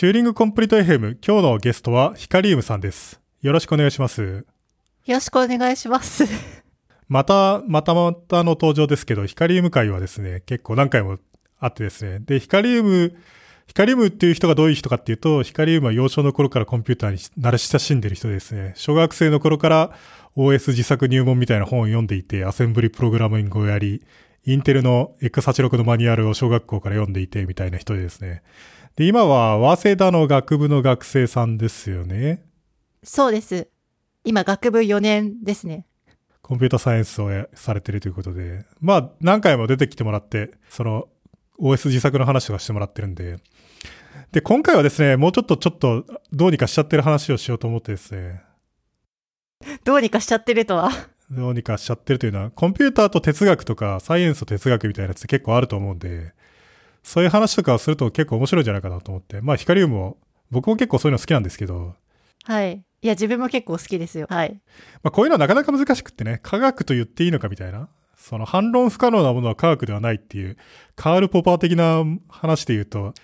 チューリングコンプリート FM 今日のゲストはヒカリウムさんです。よろしくお願いします。よろしくお願いします。また、またまたの登場ですけど、ヒカリウム会はですね、結構何回もあってですね。で、ヒカリウム、ヒカリウムっていう人がどういう人かっていうと、ヒカリウムは幼少の頃からコンピューターに慣れ親しんでる人ですね。小学生の頃から OS 自作入門みたいな本を読んでいて、アセンブリプログラミングをやり、インテルの X86 のマニュアルを小学校から読んでいてみたいな人でですね。で、今は早稲田の学部の学生さんですよね。そうです。今、学部4年ですね。コンピュータサイエンスをやされてるということで、まあ何回も出てきてもらって、その OS 自作の話とかしてもらってるんで、で、今回はですね、もうちょっとちょっとどうにかしちゃってる話をしようと思ってですね、どうにかしちゃってるとは？どうにかしちゃってるというのは、コンピューターと哲学とかサイエンスと哲学みたいなやつって結構あると思うんで、そういう話とかをすると結構面白いんじゃないかなと思って、まあヒカリウムも、僕も結構そういうの好きなんですけど、はい。いや、自分も結構好きですよ。はい。まあ、こういうのはなかなか難しくってね、科学と言っていいのかみたいな。その反論不可能なものは科学ではないっていう、カール・ポパー的な話で言うと、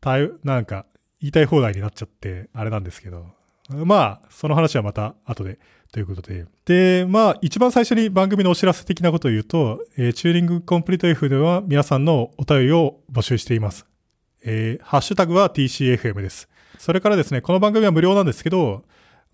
たいなんか言いたい放題になっちゃって、あれなんですけど。まあ、その話はまた後で、ということで。で、まあ、一番最初に番組のお知らせ的なことを言うと、えーチューリングコンプリート F では皆さんのお便りを募集しています。えーハッシュタグは TCFM です。それからですね、この番組は無料なんですけど、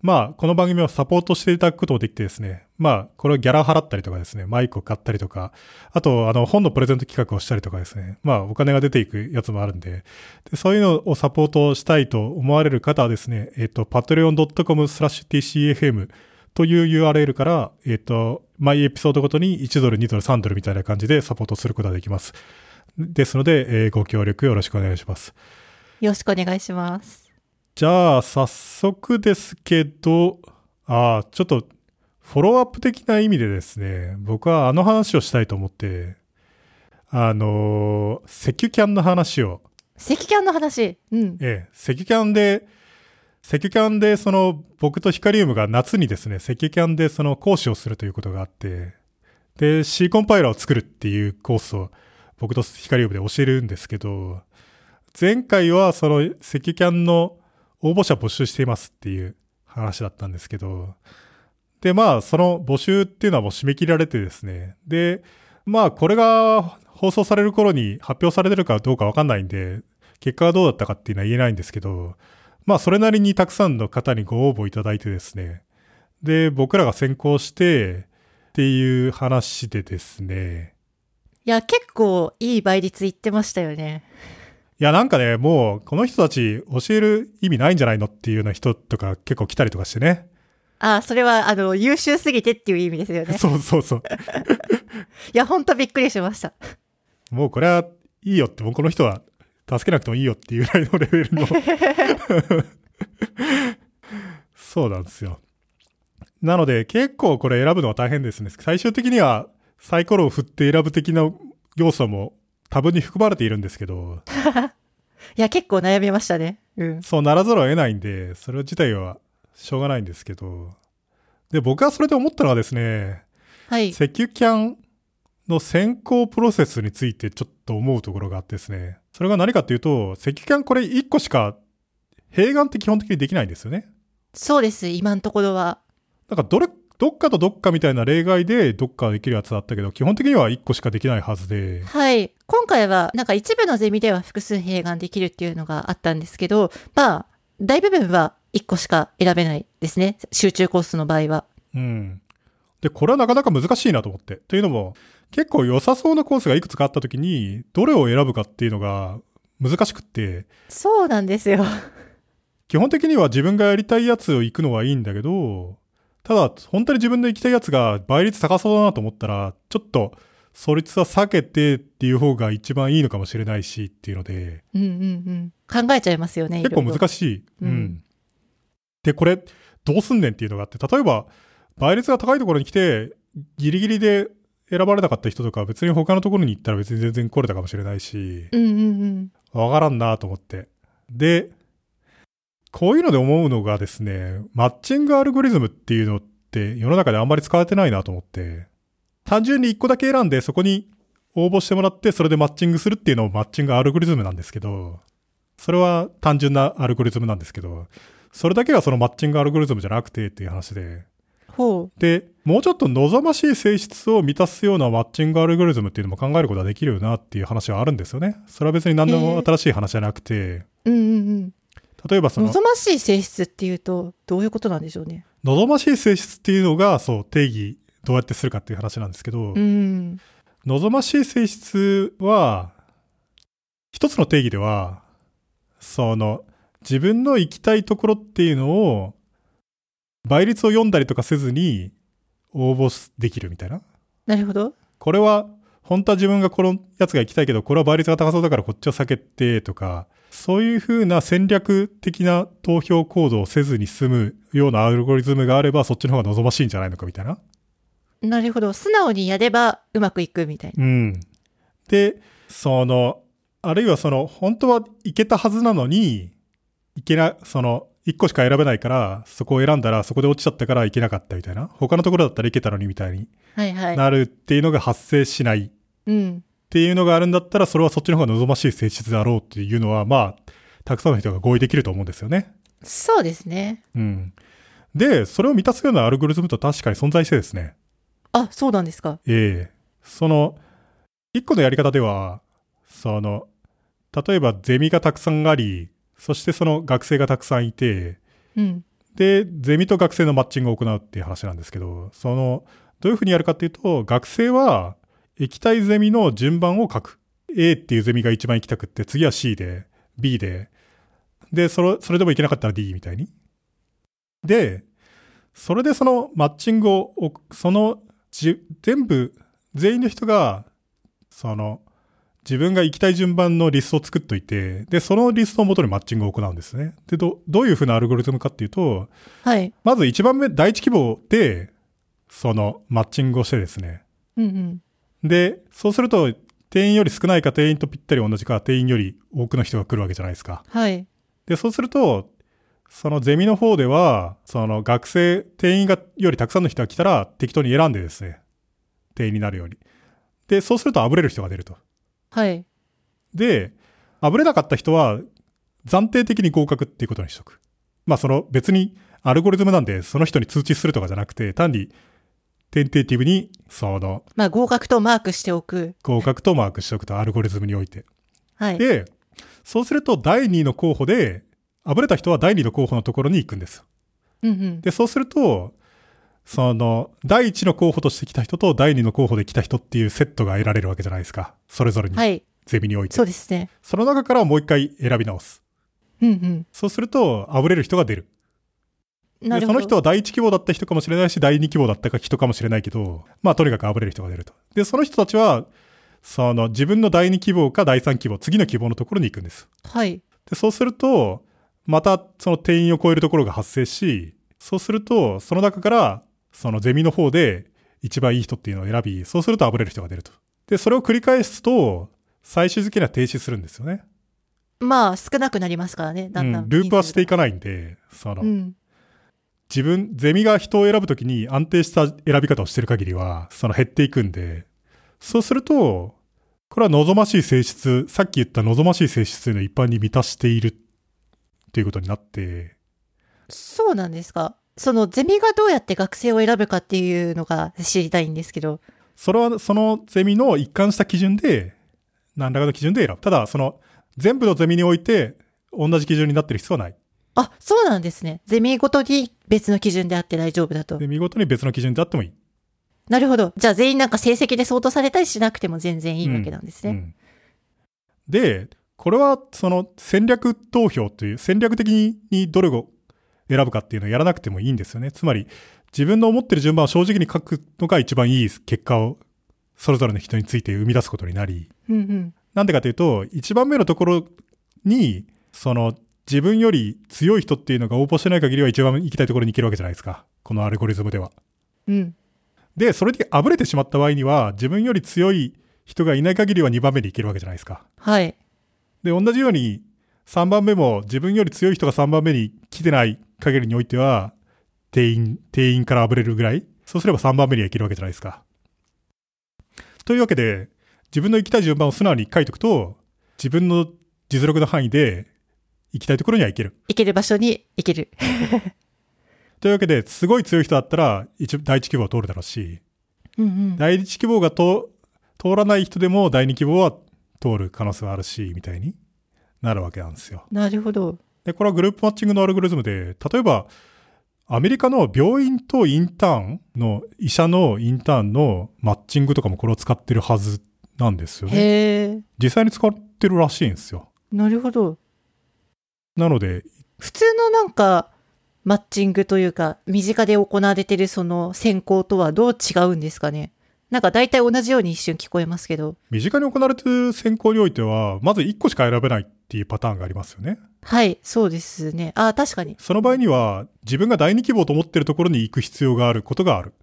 まあ、この番組をサポートしていただくこともできてですね、まあ、これをギャラ払ったりとかですね、マイクを買ったりとか、あと、あの、本のプレゼント企画をしたりとかですね、まあ、お金が出ていくやつもあるんで、でそういうのをサポートしたいと思われる方はですね、えっ、と、patreon.com スラッシュ tcfm という URL から、えっ、と、毎エピソードごとに1ドル、2ドル、3ドルみたいな感じでサポートすることができます。ですので、えーご協力よろしくお願いします。よろしくお願いします。じゃあ、早速ですけど、ああ、ちょっと、フォローアップ的な意味でですね、僕はあの話をしたいと思って、あのー、セキュキャンの話を、赤キャンの話？うん。ええ、セキュキャンで、セキュキャンで、その、僕とヒカリウムが夏にですね、セキュキャンでその講師をするということがあって、で、C コンパイラーを作るっていうコースを僕とヒカリウムで教えるんですけど、前回はそのセキュキャンの応募者募集していますっていう話だったんですけど、で、まあ、その募集っていうのはもう締め切られてですね、で、まあ、これが放送される頃に発表されてるかどうかわかんないんで、結果がどうだったかっていうのは言えないんですけど、まあ、それなりにたくさんの方にご応募いただいてですね、で、僕らが先行して、っていう話でですね、いや、結構いい倍率言ってましたよね。いや、なんかね、もう、この人たち教える意味ないんじゃないのっていうような人とか結構来たりとかしてね。あ、それは、あの、優秀すぎてっていう意味ですよね。そうそうそう。いや、ほんとびっくりしました。もうこれはいいよって、もうこの人は助けなくてもいいよっていうぐらいのレベルの。そうなんですよ。なので結構これ選ぶのは大変ですね。最終的にはサイコロを振って選ぶ的な要素も多分に含まれているんですけど、いや、結構悩みましたね。うん。そうならざるを得ないんで、それ自体はしょうがないんですけど。で、僕はそれで思ったのはですね、はい。セキュキャンの選考プロセスについてちょっと思うところがあってですね。それが何かっていうと、セキュキャンこれ1個しか、併願って基本的にできないんですよね。そうです、今のところは。なんかどれ、どっかとどっかみたいな例外でどっかできるやつだったけど、基本的には1個しかできないはずで。はい。今回は、なんか一部のゼミでは複数併願できるっていうのがあったんですけど、まあ、大部分は1個しか選べないですね。集中コースの場合は。うん。で、これはなかなか難しいなと思って。というのも、結構良さそうなコースがいくつかあった時に、どれを選ぶかっていうのが難しくって、そうなんですよ。基本的には自分がやりたいやつを行くのはいいんだけど、ただ、本当に自分の行きたいやつが倍率高そうだなと思ったら、ちょっと、そいつは避けてっていう方が一番いいのかもしれないしっていうので、うんうんうん。考えちゃいますよね。結構難しい。うん。うんで、これ、どうすんねんっていうのがあって、例えば、倍率が高いところに来て、ギリギリで選ばれなかった人とかは別に他のところに行ったら別に全然来れたかもしれないし、うんうんうん。わからんなと思って。で、こういうので思うのがですね、マッチングアルゴリズムっていうのって世の中であんまり使われてないなと思って、単純に一個だけ選んでそこに応募してもらってそれでマッチングするっていうのをマッチングアルゴリズムなんですけど、それは単純なアルゴリズムなんですけど、それだけがそのマッチングアルゴリズムじゃなくてっていう話で、ほで、もうちょっと望ましい性質を満たすようなマッチングアルゴリズムっていうのも考えることができるよなっていう話はあるんですよね。それは別に何でも新しい話じゃなくて、う。うんうんうん。例えばその、望ましい性質っていうと、どういうことなんでしょうね。望ましい性質っていうのが、そう、定義、どうやってするかっていう話なんですけど、うん。望ましい性質は、一つの定義では、その、自分の行きたいところっていうのを、倍率を読んだりとかせずに応募できるみたいな。なるほど。これは、本当は自分がこのやつが行きたいけど、これは倍率が高そうだからこっちを避けてとか、そういう風な戦略的な投票行動をせずに済むようなアルゴリズムがあれば、そっちの方が望ましいんじゃないのかみたいな。なるほど。素直にやればうまくいくみたいな。うん。で、その、あるいはその、本当は行けたはずなのに、行けな、その、一個しか選べないから、そこを選んだらそこで落ちちゃったから行けなかったみたいな。他のところだったら行けたのにみたいにはいはい。なるっていうのが発生しないうん。っていうのがあるんだったら、それはそっちの方が望ましい性質だろうっていうのは、まあ、たくさんの人が合意できると思うんですよね。そうですね。うん。で、それを満たすようなアルゴリズムと確かに存在してですね。あ、そうなんですか。ええその、一個のやり方では、その、例えばゼミがたくさんあり、そしてその学生がたくさんいて、うん。で、ゼミと学生のマッチングを行うっていう話なんですけど、その、どういうふうにやるかっていうと、学生は、行きたいゼミの順番を書く。A っていうゼミが一番行きたくって、次は C で、B で、で、それ、それでも行けなかったら D みたいに。で、それでそのマッチングを、その、じ、全部、全員の人が、その、自分が行きたい順番のリストを作っといて、で、そのリストを元にマッチングを行うんですね。で、ど、どういうふうなアルゴリズムかっていうと、はい。まず一番目、第一希望で、その、マッチングをしてですね。うんうん。で、そうすると、定員より少ないか定員とぴったり同じか、定員より多くの人が来るわけじゃないですか。はい。で、そうすると、そのゼミの方では、その学生、定員がよりたくさんの人が来たら適当に選んでですね、定員になるように。で、そうするとあぶれる人が出ると。はい。で、あぶれなかった人は暫定的に合格っていうことにしとく。まあその別にアルゴリズムなんでその人に通知するとかじゃなくて、単にテンテーティブにそのまあ、合格とマークしておく。合格とマークしておくとアルゴリズムにおいて。はい。で、そうすると第2の候補で、あぶれた人は第2の候補のところに行くんです。うんうん。で、そうすると、その、第1の候補として来た人と第2の候補で来た人っていうセットが得られるわけじゃないですか。それぞれに。はい。ゼミにおいて。そうですね。その中からもう一回選び直す。うんうん。そうすると、あぶれる人が出る。その人は第一希望だった人かもしれないし、第二希望だった人かもしれないけど、まあとにかくあぶれる人が出ると。で、その人たちは、その自分の第二希望か第三希望、次の希望のところに行くんです。はい。で、そうすると、またその定員を超えるところが発生し、そうすると、その中から、そのゼミの方で一番いい人っていうのを選び、そうするとあぶれる人が出ると。で、それを繰り返すと、最終的には停止するんですよね。まあ、少なくなりますからね。だんだん。うん、ループはしていく。かないんで、その、うん。自分、ゼミが人を選ぶときに安定した選び方をしてる限りは、その減っていくんで、そうすると、これは望ましい性質、さっき言った望ましい性質というのを一般に満たしているっていうことになって、そうなんですか。そのゼミがどうやって学生を選ぶかっていうのが知りたいんですけど。それはそのゼミの一貫した基準で、何らかの基準で選ぶ。ただ、その、全部のゼミにおいて、同じ基準になってる必要はない。あ、そうなんですね。ゼミごとに別の基準であって大丈夫だとで、。見事に別の基準であってもいい。なるほど。じゃあ全員なんか成績で相当されたりしなくても全然いいわけなんですね。うんで、これはその戦略投票という戦略的にどれを選ぶかっていうのをやらなくてもいいんですよね。つまり自分の思ってる順番を正直に書くのが一番いい結果をそれぞれの人について生み出すことになり、うんうん。なんでかというと、一番目のところに、その自分より強い人っていうのが応募してない限りは一番行きたいところに行けるわけじゃないですか。このアルゴリズムでは。うん。で、それであぶれてしまった場合には、自分より強い人がいない限りは2番目に行けるわけじゃないですか。はい。で、同じように、3番目も自分より強い人が3番目に来てない限りにおいては、定員、定員からあぶれるぐらいそうすれば3番目には行けるわけじゃないですか。というわけで、自分の行きたい順番を素直に書いておくと、自分の実力の範囲で、行きたいところには行ける。行ける場所に行ける。というわけで、すごい強い人だったら、一第一希望を通るだろうし、うんうん。第一希望がと通らない人でも第二希望は通る可能性はあるし、みたいになるわけなんですよ。なるほど。で、これはグループマッチングのアルゴリズムで、例えば、アメリカの病院とインターンの、医者のインターンのマッチングとかもこれを使ってるはずなんですよね。実際に使ってるらしいんですよ。なるほど。なので、普通のなんか、マッチングというか、身近で行われてるその選考とはどう違うんですかね？なんか大体同じように一瞬聞こえますけど。身近に行われてる選考においては、まず1個しか選べないっていうパターンがありますよね。はい、そうですね。ああ、確かに。その場合には、自分が第2希望と思ってるところに行く必要があることがある。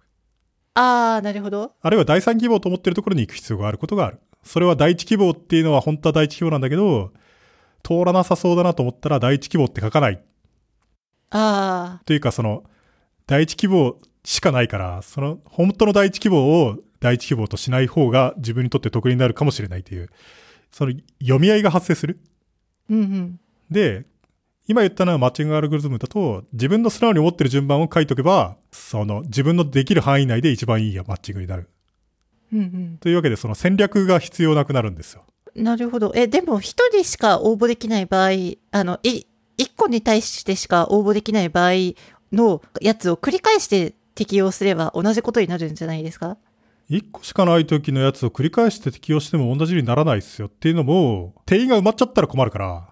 ああ、なるほど。あるいは第3希望と思ってるところに行く必要があることがある。それは第1希望っていうのは本当は第1希望なんだけど、通らなさそうだなと思ったら第1希望って書かない。ああ、というかその、第1希望しかないから、その、本当の第1希望を第1希望としない方が自分にとって得になるかもしれないという、その読み合いが発生する。うんうん。で、今言ったのはマッチングアルゴリズムだと、自分の素直に思ってる順番を書いとけば、その自分のできる範囲内で一番いいマッチングになる。うんというわけで、その戦略が必要なくなるんですよ。うん。なるほど。え、でも一人しか応募できない場合、あの、い、一個に対してしか応募できない場合のやつを繰り返して適用すれば同じことになるんじゃないですか？一個しかない時のやつを繰り返して適用しても同じにならないっすよっていうのも、定員が埋まっちゃったら困るから、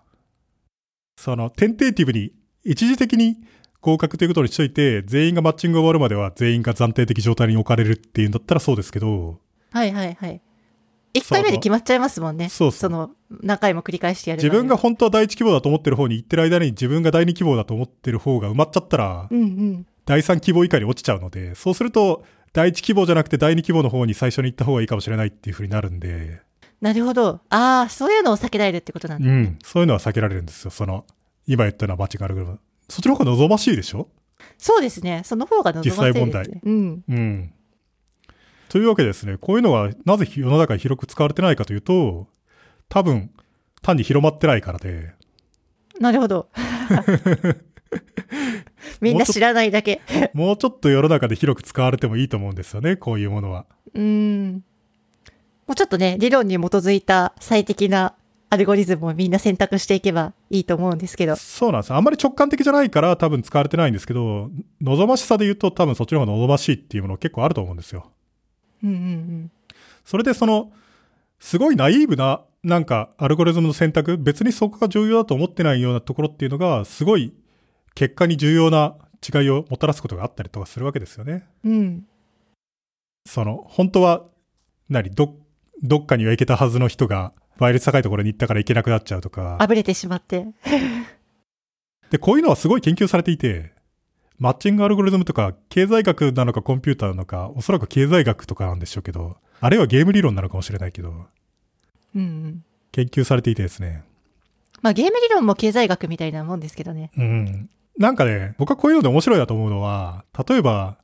その、テンテーティブに、一時的に合格ということにしといて、全員がマッチングが終わるまでは全員が暫定的状態に置かれるっていうんだったらそうですけど、はいはいはい。一回目で決まっちゃいますもんね。そうそうの、何回も繰り返してやる自分が本当は第一希望だと思ってる方に行ってる間に自分が第二希望だと思ってる方が埋まっちゃったら、うんうん。第三希望以下に落ちちゃうので、そうすると、第一希望じゃなくて第二希望の方に最初に行った方がいいかもしれないっていう風になるんで、なるほど。ああ、そういうのを避けられるってことなんだ。うん。そういうのは避けられるんですよ。その、今言ったようなマッチングアルゴリズム。そっちの方が望ましいでしょ？そうですね。その方が望ましいです、ね。実際問題うん。うん。というわけでですね、こういうのがなぜ世の中に広く使われてないかというと、多分、単に広まってないからで、なるほど。みんな知らないだけ。もうちょっと世の中で広く使われてもいいと思うんですよね、こういうものは。うん。もうちょっとね、理論に基づいた最適なアルゴリズムをみんな選択していけばいいと思うんですけど。そうなんです。あんまり直感的じゃないから多分使われてないんですけど、望ましさで言うと多分そっちの方が望ましいっていうもの結構あると思うんですよ。うんうんうん。それでその、すごいナイーブな、なんか、アルゴリズムの選択、別にそこが重要だと思ってないようなところっていうのが、すごい、結果に重要な違いをもたらすことがあったりとかするわけですよね。うん。その、本当は、何、ど、どっかには行けたはずの人が、倍率高いところに行ったから行けなくなっちゃうとか。あぶれてしまって。で、こういうのはすごい研究されていて、マッチングアルゴリズムとか、経済学なのかコンピューターなのか、おそらく経済学とかなんでしょうけど、あるいはゲーム理論なのかもしれないけど、うんうん。研究されていてですね。まあゲーム理論も経済学みたいなもんですけどね。うん。なんかね、僕はこういうので面白いなと思うのは、例えば、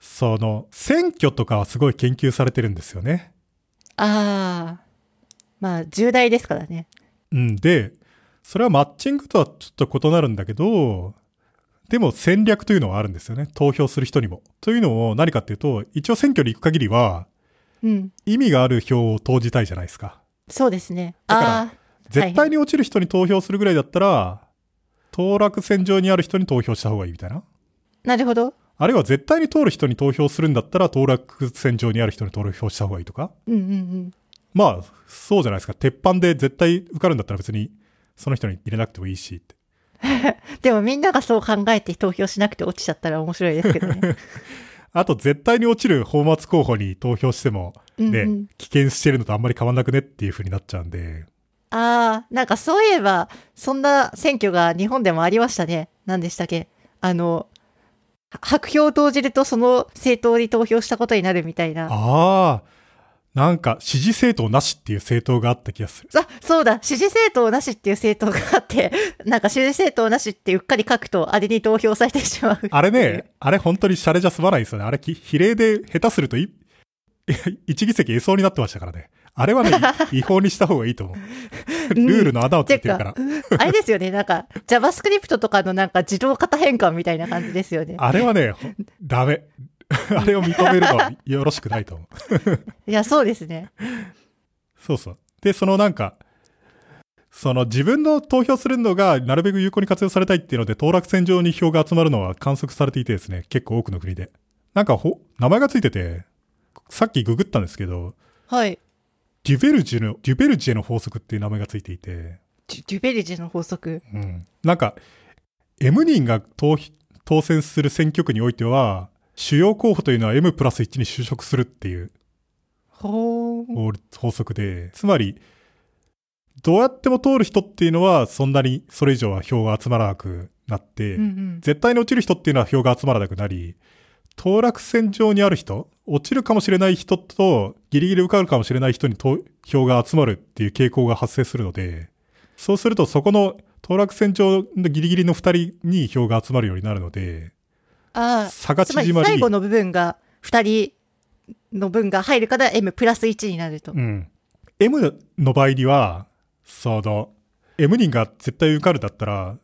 その、選挙とかはすごい研究されてるんですよね。ああ。まあ重大ですからね。うん。で、それはマッチングとはちょっと異なるんだけど、でも戦略というのはあるんですよね。投票する人にも。というのを何かっていうと、一応選挙に行く限りは、うん。意味がある票を投じたいじゃないですか。そうですね。だから。絶対に落ちる人に投票するぐらいだったら、当落線上にある人に投票した方がいいみたいな。なるほど。あるいは絶対に通る人に投票するんだったら、当落線上にある人に投票した方がいいとか。うんうんうん。まあ、そうじゃないですか。鉄板で絶対受かるんだったら別に、その人に入れなくてもいいしって。でもみんながそう考えて投票しなくて落ちちゃったら面白いですけどね。あと、絶対に落ちる泡沫候補に投票しても、ね、うんうん危険してるのとあんまり変わんなくねっていう風になっちゃうんで。ああ、なんかそういえば、そんな選挙が日本でもありましたね。何でしたっけ？あの、は白票を投じるとその政党に投票したことになるみたいな。あああ、なんか支持政党なしっていう政党があった気がする。そうだ、支持政党なしっていう政党があって、なんか支持政党なしってうっかり書くとあれに投票されてしまう。あれね、あれ本当にシャレじゃ済まないんですよね。あれき比例で下手するとい、一議席得そうになってましたからね。あれはね、違法にした方がいいと思う。ルールの穴をついてるから。あれですよね、なんか JavaScript とかのなんか自動型変換みたいな感じですよね。あれはね、ほダメ。あれを認めるのはよろしくないと思う。いや、そうですね。そうそう。で、そのなんか、その自分の投票するのがなるべく有効に活用されたいっていうので、当落線上に票が集まるのは観測されていてですね、結構多くの国で。なんかほ、名前がついてて、さっきググったんですけど、はい。デュベルジェの、デュベルジェの法則っていう名前がついていて、デュベルジェの法則？うん。なんか、M 人が当当選する選挙区においては、主要候補というのは M プラス1に就職するっていう。法法則で、つまり、どうやっても通る人っていうのは、そんなにそれ以上は票が集まらなくなって、うんうん。絶対に落ちる人っていうのは票が集まらなくなり、当落線上にある人、落ちるかもしれない人と、ギリギリ受かるかもしれない人に投票が集まるっていう傾向が発生するので、そうするとそこの当落線上のギリギリの二人に票が集まるようになるので、ああ、差が縮まり、最後の部分が2人の分が入るから M プラス1になると。うん。M の場合には、その、M 人が絶対受かるだったら、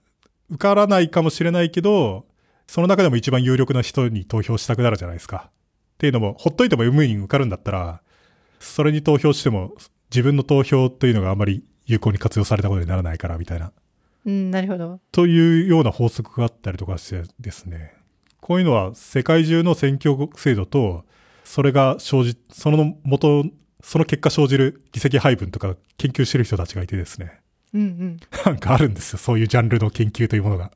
受からないかもしれないけど、その中でも一番有力な人に投票したくなるじゃないですか。っていうのも、ほっといても M 人受かるんだったら、それに投票しても、自分の投票というのがあまり有効に活用されたことにならないから、みたいな。うん、なるほど。というような法則があったりとかしてですね。こういうのは世界中の選挙制度と、それが生じ、その元、その結果生じる議席配分とか研究してる人たちがいてですね。うんうん。なんかあるんですよ。そういうジャンルの研究というものが。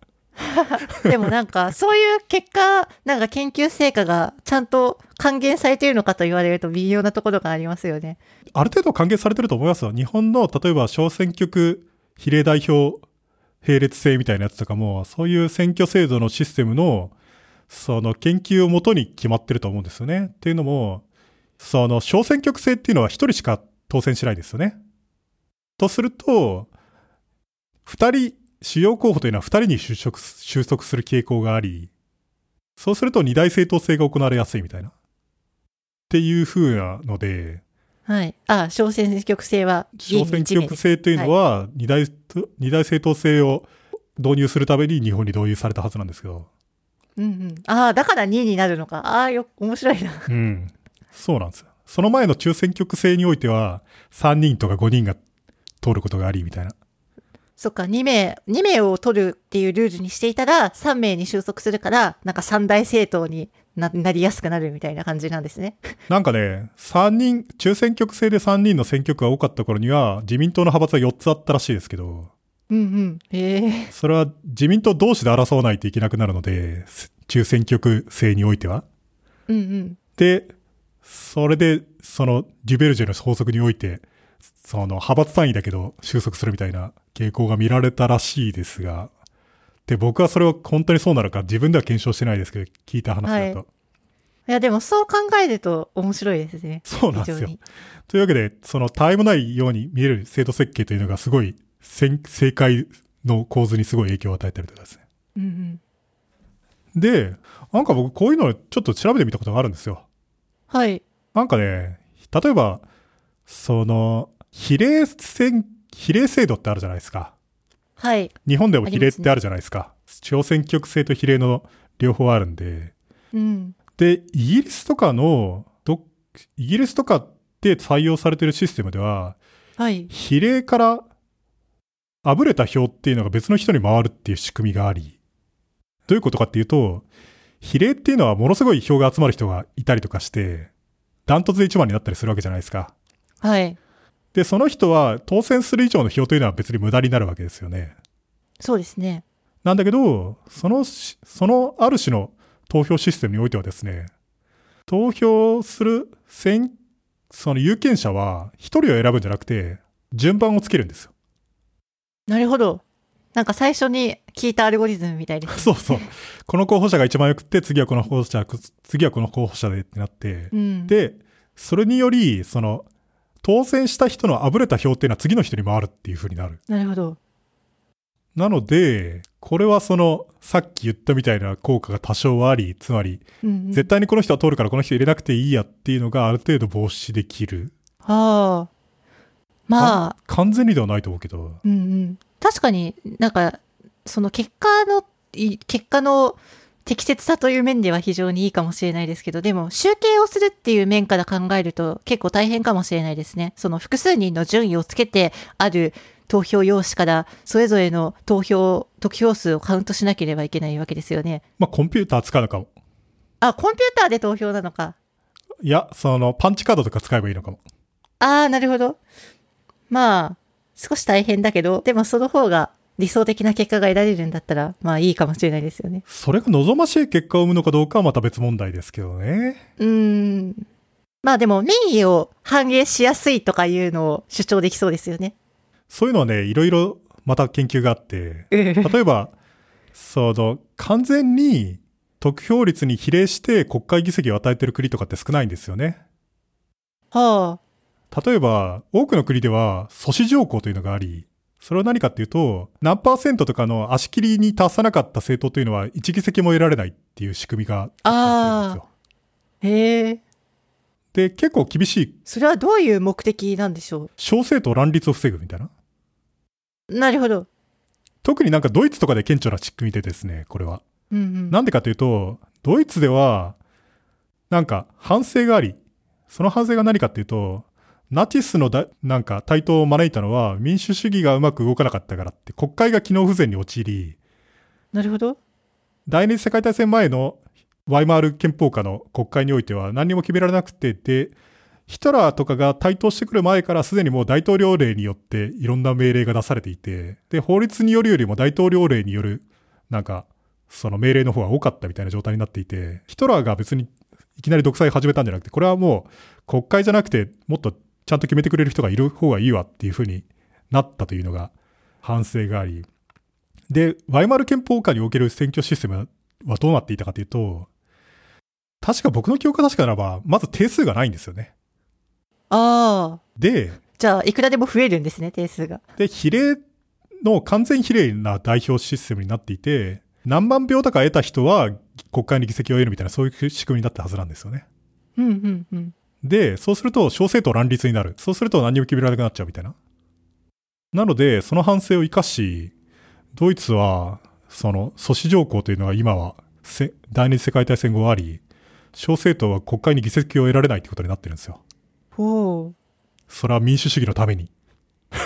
でもなんか、そういう結果、なんか研究成果がちゃんと還元されているのかと言われると微妙なところがありますよね。ある程度還元されてると思いますよ。日本の、例えば小選挙区比例代表並列制みたいなやつとかも、そういう選挙制度のシステムの、その研究をもとに決まってると思うんですよね。っていうのも、その小選挙区制っていうのは一人しか当選しないですよね。とすると、二人、主要候補というのは二人に就職、収束する傾向があり、そうすると二大政党制が行われやすいみたいな。っていう風なので、はい。ああ、小選挙区制は小選挙区制というのは二大、二大政党制を導入するために日本に導入されたはずなんですけど。うんうん。ああ、だから2位になるのか。ああ、よ、面白いな。うん。そうなんですよ。その前の中選挙区制においては、3人とか5人が通ることがあり、みたいな。そっか、2名、2名を取るっていうルールにしていたら、3名に収束するから、なんか三大政党にななりやすくなるみたいな感じなんですね。なんかね、3人、中選挙区制で3人の選挙区が多かった頃には、自民党の派閥は4つあったらしいですけど、うんうん。へえ。それは自民党同士で争わないといけなくなるので、中選挙区制においては。うんうん。で、それで、その、デュベルジェの法則において、その、派閥単位だけど収束するみたいな傾向が見られたらしいですが、で、僕はそれは本当にそうなのか自分では検証してないですけど、聞いた話だと。はいいや、でもそう考えると面白いですね。そうなんですよ。というわけで、その、タイムないように見える制度設計というのがすごい、正解の構図にすごい影響を与えてるとかですね。うんうん。で、なんか僕こういうのちょっと調べてみたことがあるんですよ。はい。なんかね、例えば、その、比例選、比例制度ってあるじゃないですか。はい。日本でも比例ってあるじゃないですか。小選挙区制と比例の両方あるんで。うん。で、イギリスとかの、ど、イギリスとかで採用されてるシステムでは、はい。比例から、あぶれた票っていうのが別の人に回るっていう仕組みがあり、どういうことかっていうと、比例っていうのはものすごい票が集まる人がいたりとかして、ダントツで一番になったりするわけじゃないですか。はい。で、その人は当選する以上の票というのは別に無駄になるわけですよね。そうですね。なんだけど、そのし、そのある種の投票システムにおいてはですね、投票する選、その有権者は一人を選ぶんじゃなくて、順番をつけるんですよ。なるほど。なんか最初に聞いたアルゴリズムみたいです。そうそう。この候補者が一番良くて、次はこの候補者、次はこの候補者でってなって、うん。で、それにより、その、当選した人のあぶれた票っていうのは次の人に回るっていう風になる。なるほど。なので、これはその、さっき言ったみたいな効果が多少はあり、つまり、うん、うん。絶対にこの人は通るからこの人入れなくていいやっていうのがある程度防止できる。はあ。まあ、完全にではないと思うけど。うんうん。確かになんか、その結果の、い結果の適切さという面では非常にいいかもしれないですけど、でも集計をするっていう面から考えると結構大変かもしれないですね。その複数人の順位をつけてある投票用紙からそれぞれの投票、得票数をカウントしなければいけないわけですよね。まあ、コンピューター使うのかも。あ、コンピューターで投票なのか。いや、その、パンチカードとか使えばいいのかも。ああ、なるほど。まあ、少し大変だけど、でもその方が理想的な結果が得られるんだったら、まあいいかもしれないですよね。それが望ましい結果を生むのかどうかはまた別問題ですけどね。うーん。まあでも、民意を反映しやすいとかいうのを主張できそうですよね。そういうのはね、いろいろまた研究があって、例えば、その、完全に得票率に比例して国会議席を与えてる国とかって少ないんですよね。はあ。例えば、多くの国では阻止条項というのがあり、それは何かっていうと、何パーセントとかの足切りに達さなかった政党というのは一議席も得られないっていう仕組みがあるんですよ。へえ。で、結構厳しいそれはどういう目的なんでしょ小政党乱立を防ぐみたいな。うなるほど。特になんかドイツとかで顕著な仕組みでですね、これは。うんうん。なんでかというと、ドイツでは、なんか反省があり、その反省が何かっていうと、ナチスのだなんか台頭を招いたのは民主主義がうまく動かなかったからって国会が機能不全に陥り、なるほど。第二次世界大戦前のワイマール憲法下の国会においては何にも決められなくて、で、ヒトラーとかが台頭してくる前からすでにもう大統領令によっていろんな命令が出されていて、で、法律によるよりも大統領令による、なんか、その命令の方が多かったみたいな状態になっていて、ヒトラーが別にいきなり独裁始めたんじゃなくて、これはもう国会じゃなくてもっとちゃんと決めてくれる人がいる方がいいわっていう風になったというのが反省があり、で、ワイマール憲法下における選挙システムはどうなっていたかというと、確か僕の記憶が確かならば、まず定数がないんですよね。ああ。で、じゃあ、いくらでも増えるんですね、定数が。で、比例の完全比例な代表システムになっていて、何万票とか得た人は国会に議席を得るみたいなそういう仕組みになったはずなんですよね。うんうんうん。で、そうすると小政党乱立になる。そうすると何にも決められなくなっちゃうみたいな。なので、その反省を生かし、ドイツは、その阻止条項というのが今はせ第二次世界大戦後あり、小政党は国会に議席を得られないってことになってるんですよ。ほそれは民主主義のために。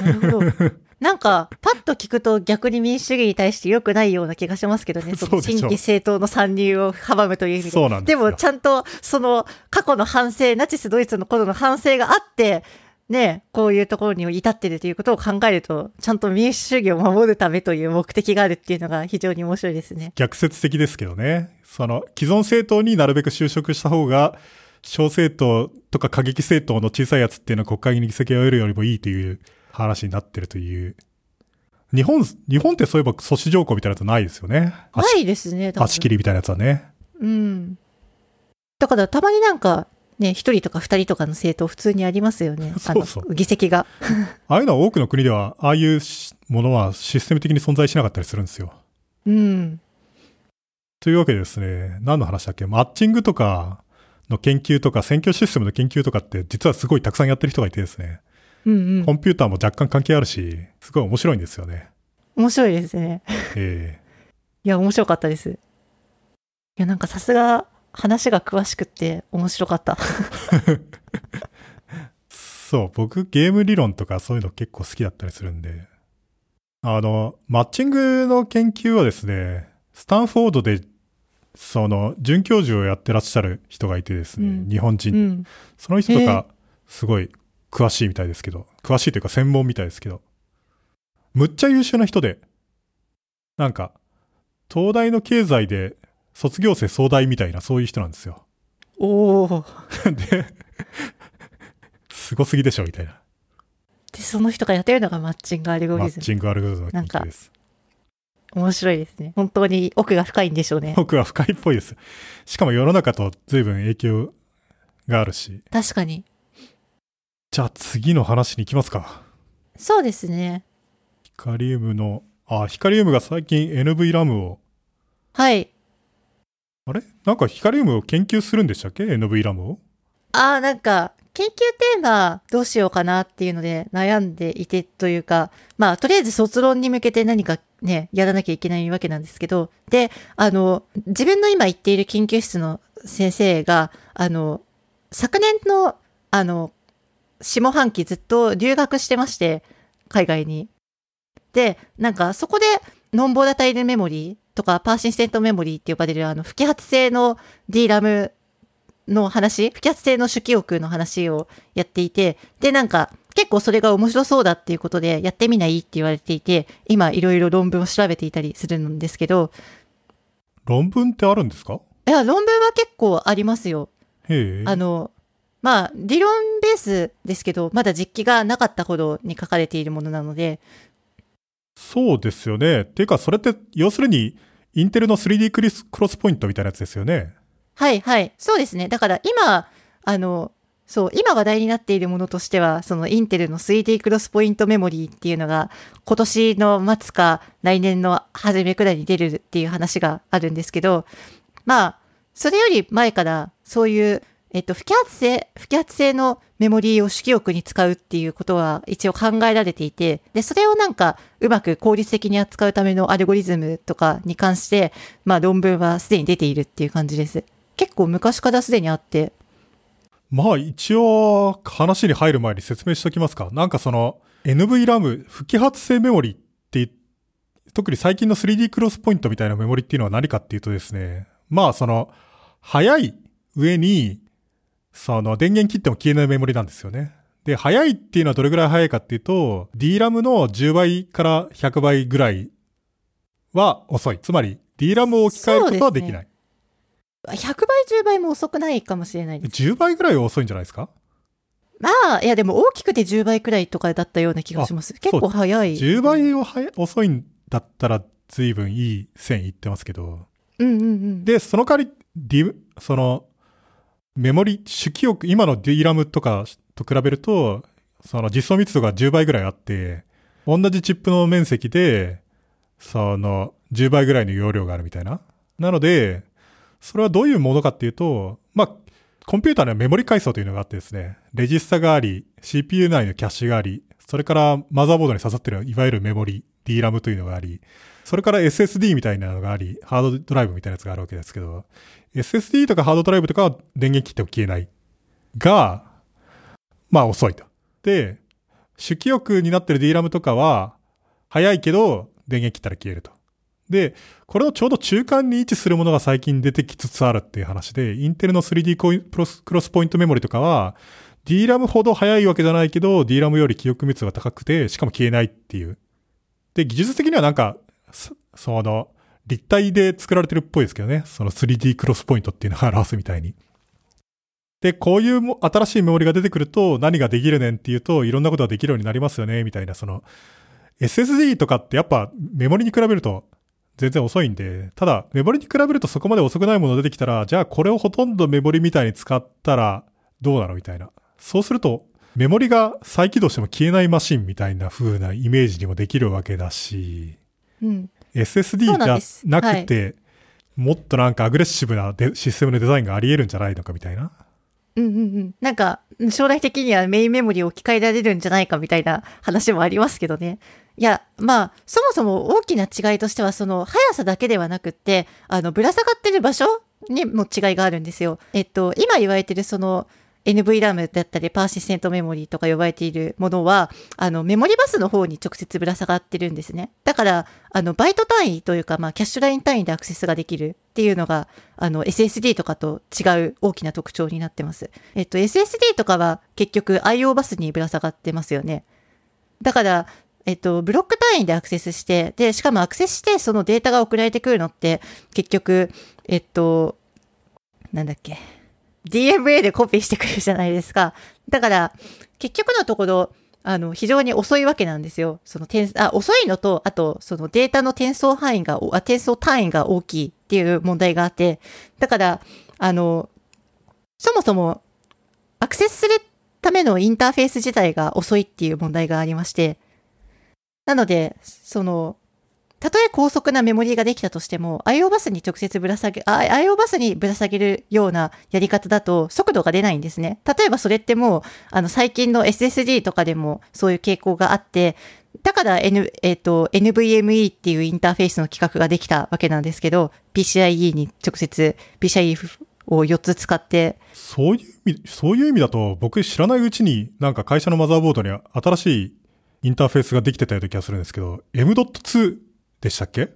う。なるほど。なんか、パッと聞くと逆に民主主義に対して良くないような気がしますけどね。その新規政党の参入を阻むという意味で。そうなんですよも、ちゃんと、その、過去の反省、ナチスドイツの頃の反省があって、ね、こういうところに至ってるということを考えると、ちゃんと民主主義を守るためという目的があるっていうのが非常に面白いですね。逆説的ですけどね。その、既存政党になるべく就職した方が、小政党とか過激政党の小さいやつっていうのは国会に議席を得るよりもいいという話になってるという。日本、日本ってそういえば阻止条項みたいなやつないですよね。足ないですね、足切りみたいなやつはね。うん。だからたまになんか、ね、一人とか二人とかの政党普通にありますよね。そうそうあの、議席が。ああいうのは多くの国では、ああいうしものはシステム的に存在しなかったりするんですよ。うん。というわけでですね、何の話だっけ？マッチングとかの研究とか選挙システムの研究とかって実はすごいたくさんやってる人がいてですね、うんうんコ。ンピューターも若干関係あるし、すごい面白いんですよね。面白いですね。えいや、面白かったです。いや、なんかさすが話が詳しくって面白かった。えそう、僕ゲーム理論とかそういうの結構好きだったりするんで、あの、マッチングの研究はですね、スタンフォードで、その、准教授をやってらっしゃる人がいてですね、うん日本人うん。その人とへか、すごい詳しいみたいですけど、詳しいというか専門みたいですけど、むっちゃ優秀な人で、なんか、東大の経済で卒業生総大みたいなそういう人なんですよ。おお。で、すごすぎでしょみたいな。で、その人がやってるのがマッチングアルゴマッリズム。チングアルゴリズムの研究です。面白いですね。本当に奥が深いんでしょうね。僕は深いっぽいです。しかも世の中と随分影響があるし。確かに。じゃあ次の話に行きますか。そうですね。ヒカリウムの、あ、ヒカリウムが最近 NV ラムをはい。あれ？なんかヒカリウムを研究するんでしたっけ ?NV ラムを？ああ、なんか、研究テーマどうしようかなっていうので悩んでいてというか、まあ、とりあえず卒論に向けて何かね、やらなきゃいけないわけなんですけど、で、あの、自分の今行っている研究室の先生が、あの、昨年の、あの、下半期ずっと留学してまして、海外に。で、なんかそこで、ノンボーダタイルメモリーとか、パーシンセントメモリーって呼ばれる、あの、不揮発性の DRAM の話、不揮発性の主記憶の話をやっていて、で、なんか、結構それが面白そうだっていうことで、やってみないって言われていて、今いろいろ論文を調べていたりするんですけど。論文ってあるんですか？いや、論文は結構ありますよ。へえ。あの、まあ、理論ベースですけど、まだ実機がなかった頃に書かれているものなので。そうですよね。っていうか、それって、要するに、インテルの 3D クリスクロスポイントみたいなやつですよね。はいはい。そうですね。だから今、あの、そう、今話題になっているものとしては、そのインテルの 3D クロスポイントメモリーっていうのが、今年の末か来年の初めくらいに出るっていう話があるんですけど、まあ、それより前からそういう、えっと、不揮発性、不揮発性のメモリーを主記憶に使うっていうことは一応考えられていて、で、それをなんかうまく効率的に扱うためのアルゴリズムとかに関して、まあ論文はすでに出ているっていう感じです。結構昔からすでにあって。まあ一応話に入る前に説明しておきますか。なんかその NVRAM 不揮発性メモリーって特に最近の 3D クロスポイントみたいなメモリっていうのは何かっていうとですね、まあその速い上にその電源切っても消えないメモリなんですよね。で、速いっていうのはどれぐらい速いかっていうと、DRAM の10倍から100倍ぐらいは遅い。つまり DRAM を置き換えることはできない。100倍、10倍も遅くないかもしれないです。10倍ぐらいは遅いんじゃないですか？まあ、いやでも大きくて10倍くらいとかだったような気がします。結構早い。10倍をは遅いんだったら随分いい線いってますけど。うんうんうん。で、その代わり、ディその、メモリ、主記憶、今の DRAM とかと比べると、その実装密度が10倍ぐらいあって、同じチップの面積で、その、10倍ぐらいの容量があるみたいな。なので、それはどういうものかっていうと、まあ、コンピューターにはメモリ階層というのがあってですね、レジスタがあり、CPU 内のキャッシュがあり、それからマザーボードに刺さってるいわゆるメモリ、DRAM というのがあり、それから SSD みたいなのがあり、ハードドライブみたいなやつがあるわけですけど、SSD とかハードドライブとかは電源切っても消えない。が、まあ遅いと。で、主記憶になってる DRAM とかは、早いけど電源切ったら消えると。で、これをちょうど中間に位置するものが最近出てきつつあるっていう話で、インテルの 3D クロスクロスポイントメモリとかは、DRAM ほど速いわけじゃないけど、DRAM より記憶密度が高くて、しかも消えないっていう。で、技術的にはなんか、その、立体で作られてるっぽいですけどね。その 3D クロスポイントっていうのが表すみたいに。で、こういう新しいメモリが出てくると何ができるねんっていうと、いろんなことができるようになりますよね、みたいな、その、SSD とかってやっぱメモリに比べると全然遅いんで、ただ、メモリに比べるとそこまで遅くないもの出てきたら、じゃあこれをほとんどメモリみたいに使ったらどうなの？みたいな。そうすると、メモリが再起動しても消えないマシンみたいな風なイメージにもできるわけだし、うん、SSD じゃなくて、はい、もっとなんかアグレッシブなシステムのデザインがあり得るんじゃないのかみたいな。うんうんうん。なんか、将来的にはメインメモリを置き換えられるんじゃないかみたいな話もありますけどね。いや、まあ、そもそも大きな違いとしては、その、速さだけではなくって、あの、ぶら下がってる場所にも違いがあるんですよ。えっと、今言われてるその、NVRAM だったり、パーシステントメモリーとか呼ばれているものは、あの、メモリバスの方に直接ぶら下がってるんですね。だから、あの、バイト単位というか、まあ、キャッシュライン単位でアクセスができるっていうのが、あの、SSD とかと違う大きな特徴になってます。えっと、SSD とかは結局 IO バスにぶら下がってますよね。だから、えっと、ブロック単位でアクセスして、で、しかもアクセスしてそのデータが送られてくるのって、結局、えっと、なんだっけ、DMA でコピーしてくるじゃないですか。だから、結局のところ、あの、非常に遅いわけなんですよ。その転、あ、遅いのと、あと、そのデータの転送範囲が、あ、転送単位が大きいっていう問題があって、だから、あの、そもそも、アクセスするためのインターフェース自体が遅いっていう問題がありまして、なので、その、たとえ高速なメモリーができたとしても、IO バスに直接ぶら下げ、IO バスにぶら下げるようなやり方だと速度が出ないんですね。例えばそれってもう、あの、最近の SSD とかでもそういう傾向があって、だから N、えっ、ー、と、NVMe っていうインターフェースの規格ができたわけなんですけど、PCIe に直接 PCIe を4つ使って。そういう意味、そういう意味だと、僕知らないうちになんか会社のマザーボードに新しいインターフェースができてたような気がするんですけど、M.2 でしたっけ？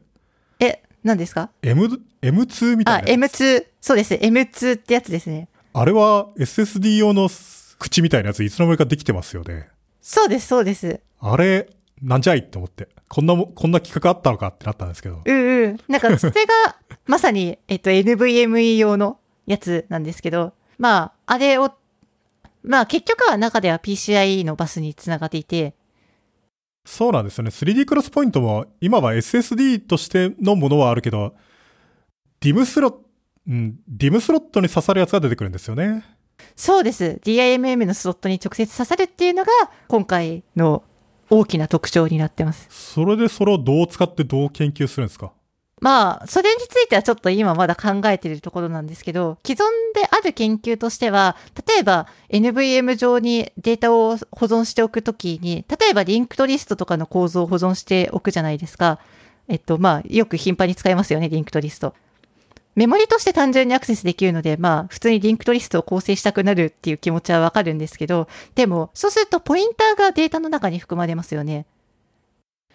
え、何ですか ?M、M2 みたいな。あ、M2。そうです。M2 ってやつですね。あれは SSD 用の口みたいなやついつの間にかできてますよね。そうです、そうです。あれ、なんじゃいって思って。こんなも、こんな企画あったのかってなったんですけど。うんうん。なんか、それが、まさに、えっと、NVMe 用のやつなんですけど、まあ、あれを、まあ、結局は中では PCIe のバスにつながっていて、そうなんですよね。3D クロスポイントも今は SSD としてのものはあるけど、ディムスロ、うん、ディムスロットに刺さるやつが出てくるんですよね。そうです。DIMM のスロットに直接刺さるっていうのが今回の大きな特徴になってます。それでそれをどう使ってどう研究するんですか？まあ、それについてはちょっと今まだ考えているところなんですけど、既存である研究としては、例えば NVM 上にデータを保存しておくときに、例えばリンクトリストとかの構造を保存しておくじゃないですか。えっと、まあ、よく頻繁に使いますよね、リンクトリスト。メモリとして単純にアクセスできるので、まあ、普通にリンクトリストを構成したくなるっていう気持ちはわかるんですけど、でも、そうするとポインターがデータの中に含まれますよね。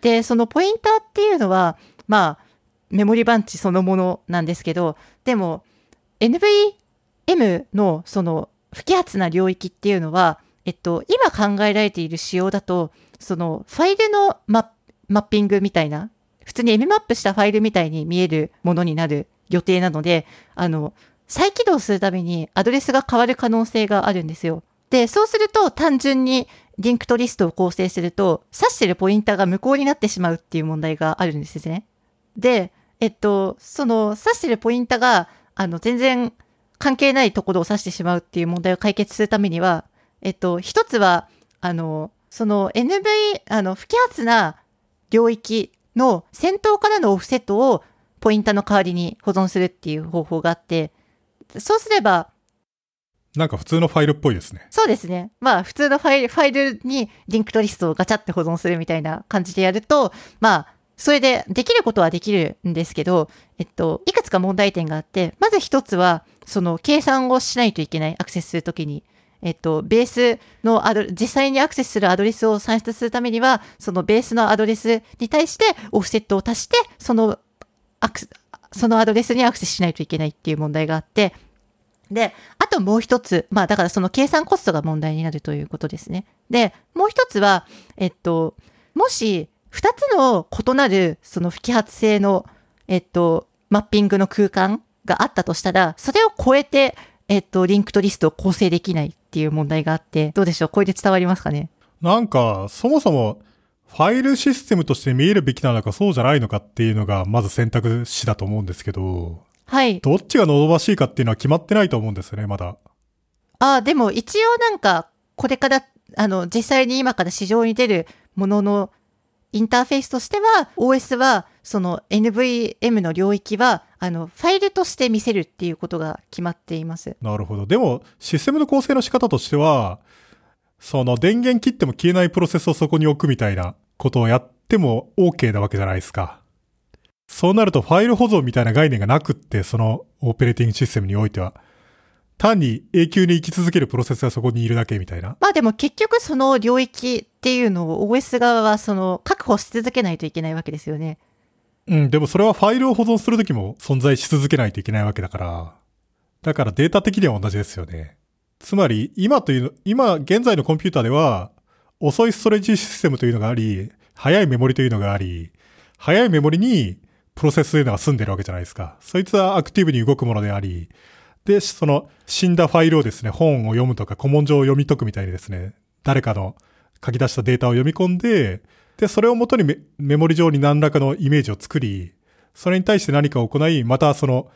で、そのポインターっていうのは、まあ、メモリバンチそのものなんですけど、でも NVM のその不揮発な領域っていうのは、えっと、今考えられている仕様だと、そのファイルのマッピングみたいな、普通に M マップしたファイルみたいに見えるものになる予定なので、あの、再起動するためにアドレスが変わる可能性があるんですよ。で、そうすると単純にリンクトリストを構成すると、指してるポインターが無効になってしまうっていう問題があるんですね。で、えっと、その指してるポインタが、あの、全然関係ないところを指してしまうっていう問題を解決するためには、えっと、一つは、あの、その NV、あの、不揮発な領域の先頭からのオフセットをポインタの代わりに保存するっていう方法があって、そうすれば、なんか普通のファイルっぽいですね。そうですね。まあ普通のファイル、ファイルに linked list をガチャって保存するみたいな感じでやると、まあそれでできることはできるんですけど、えっと、いくつか問題点があって、まず一つは、その計算をしないといけない、アクセスするときに。えっと、ベースのアド実際にアクセスするアドレスを算出するためには、そのベースのアドレスに対してオフセットを足して、そのアクそのアドレスにアクセスしないといけないっていう問題があって、で、あともう一つ、まあだからその計算コストが問題になるということですね。で、もう一つは、えっと、もし二つの異なる、その不揮発性の、えっと、マッピングの空間があったとしたら、それを超えて、えっと、リンクとリストを構成できないっていう問題があって、どうでしょう？これで伝わりますかね？なんか、そもそも、ファイルシステムとして見えるべきなのかそうじゃないのかっていうのが、まず選択肢だと思うんですけど、はい。どっちが望ましいかっていうのは決まってないと思うんですよね、まだ。ああ、でも一応なんか、これから、あの、実際に今から市場に出るもののインターフェースとしては、OS は、その NVM の領域は、あの、ファイルとして見せるっていうことが決まっています。なるほど。でも、システムの構成の仕方としては、その電源切っても消えないプロセスをそこに置くみたいなことをやっても OK なわけじゃないですか。そうなるとファイル保存みたいな概念がなくって、そのオペレーティングシステムにおいては。単に永久に生き続けるプロセスがそこにいるだけみたいな？まあでも結局その領域っていうのを OS 側はその確保し続けないといけないわけですよね。うん、でもそれはファイルを保存するときも存在し続けないといけないわけだから。だからデータ的には同じですよね。つまり、今というの、今、現在のコンピューターでは、遅いストレージシステムというのがあり、速いメモリというのがあり、速いメモリにプロセスというのが住んでるわけじゃないですか。そいつはアクティブに動くものであり、で、その死んだファイルをですね、本を読むとか古文書を読み解くみたいにですね、誰かの書き出したデータを読み込んで、で、それをもとにメメモリ上に何らかのイメージを作り、それに対して何かを行い、またその、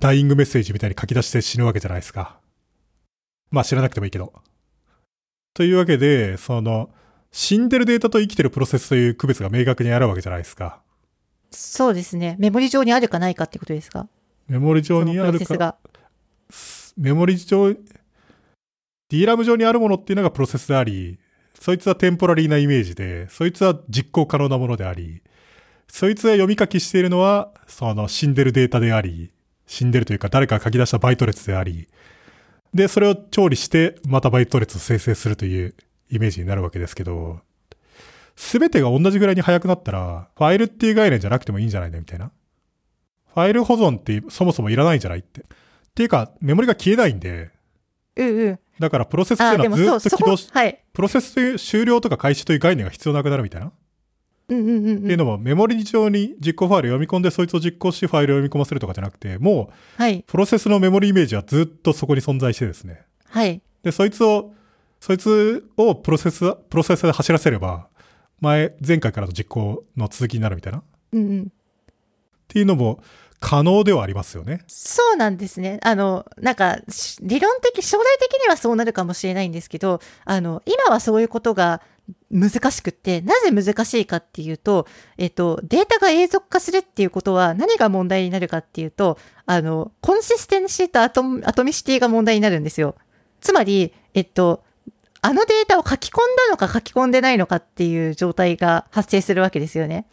ダイイングメッセージみたいに書き出して死ぬわけじゃないですか。まあ知らなくてもいいけど。というわけで、その、死んでるデータと生きてるプロセスという区別が明確にあるわけじゃないですか。そうですね。メモリ上にあるかないかってことですか？メモリ上にあるか、そのプロセスが。メモリ上、DRAM 上にあるものっていうのがプロセスであり、そいつはテンポラリーなイメージで、そいつは実行可能なものであり、そいつが読み書きしているのは、その死んでるデータであり、死んでるというか誰かが書き出したバイト列であり、で、それを調理して、またバイト列を生成するというイメージになるわけですけど、すべてが同じぐらいに速くなったら、ファイルっていう概念じゃなくてもいいんじゃないのみたいな。ファイル保存ってそもそもいらないんじゃないって。っていうか、メモリが消えないんで、うんうん。だからプロセスっていあ、うのはずっと起動し、、はい。プロセス終了とか開始という概念が必要なくなるみたいな。うんうんうんっていううん。のもメモリ上に実行ファイル読み込んでそいつを実行しファイルを読み込ませるとかじゃなくて、もうはい。プロセスのメモリイメージはずっとそこに存在してですね。はい。で、そいつを、そいつをプロセス、プロセスで走らせれば、前、前回からの実行の続きになるみたいな。っうんうん。ていうのも可能ではありますよね。そうなんですね。あの、なんか、理論的、将来的にはそうなるかもしれないんですけど、あの、今はそういうことが難しくって、なぜ難しいかっていうと、えっと、データが永続化するっていうことは何が問題になるかっていうと、あの、コンシステンシーとアトアトミシティが問題になるんですよ。つまり、えっと、あのデータを書き込んだのか書き込んでないのかっていう状態が発生するわけですよね。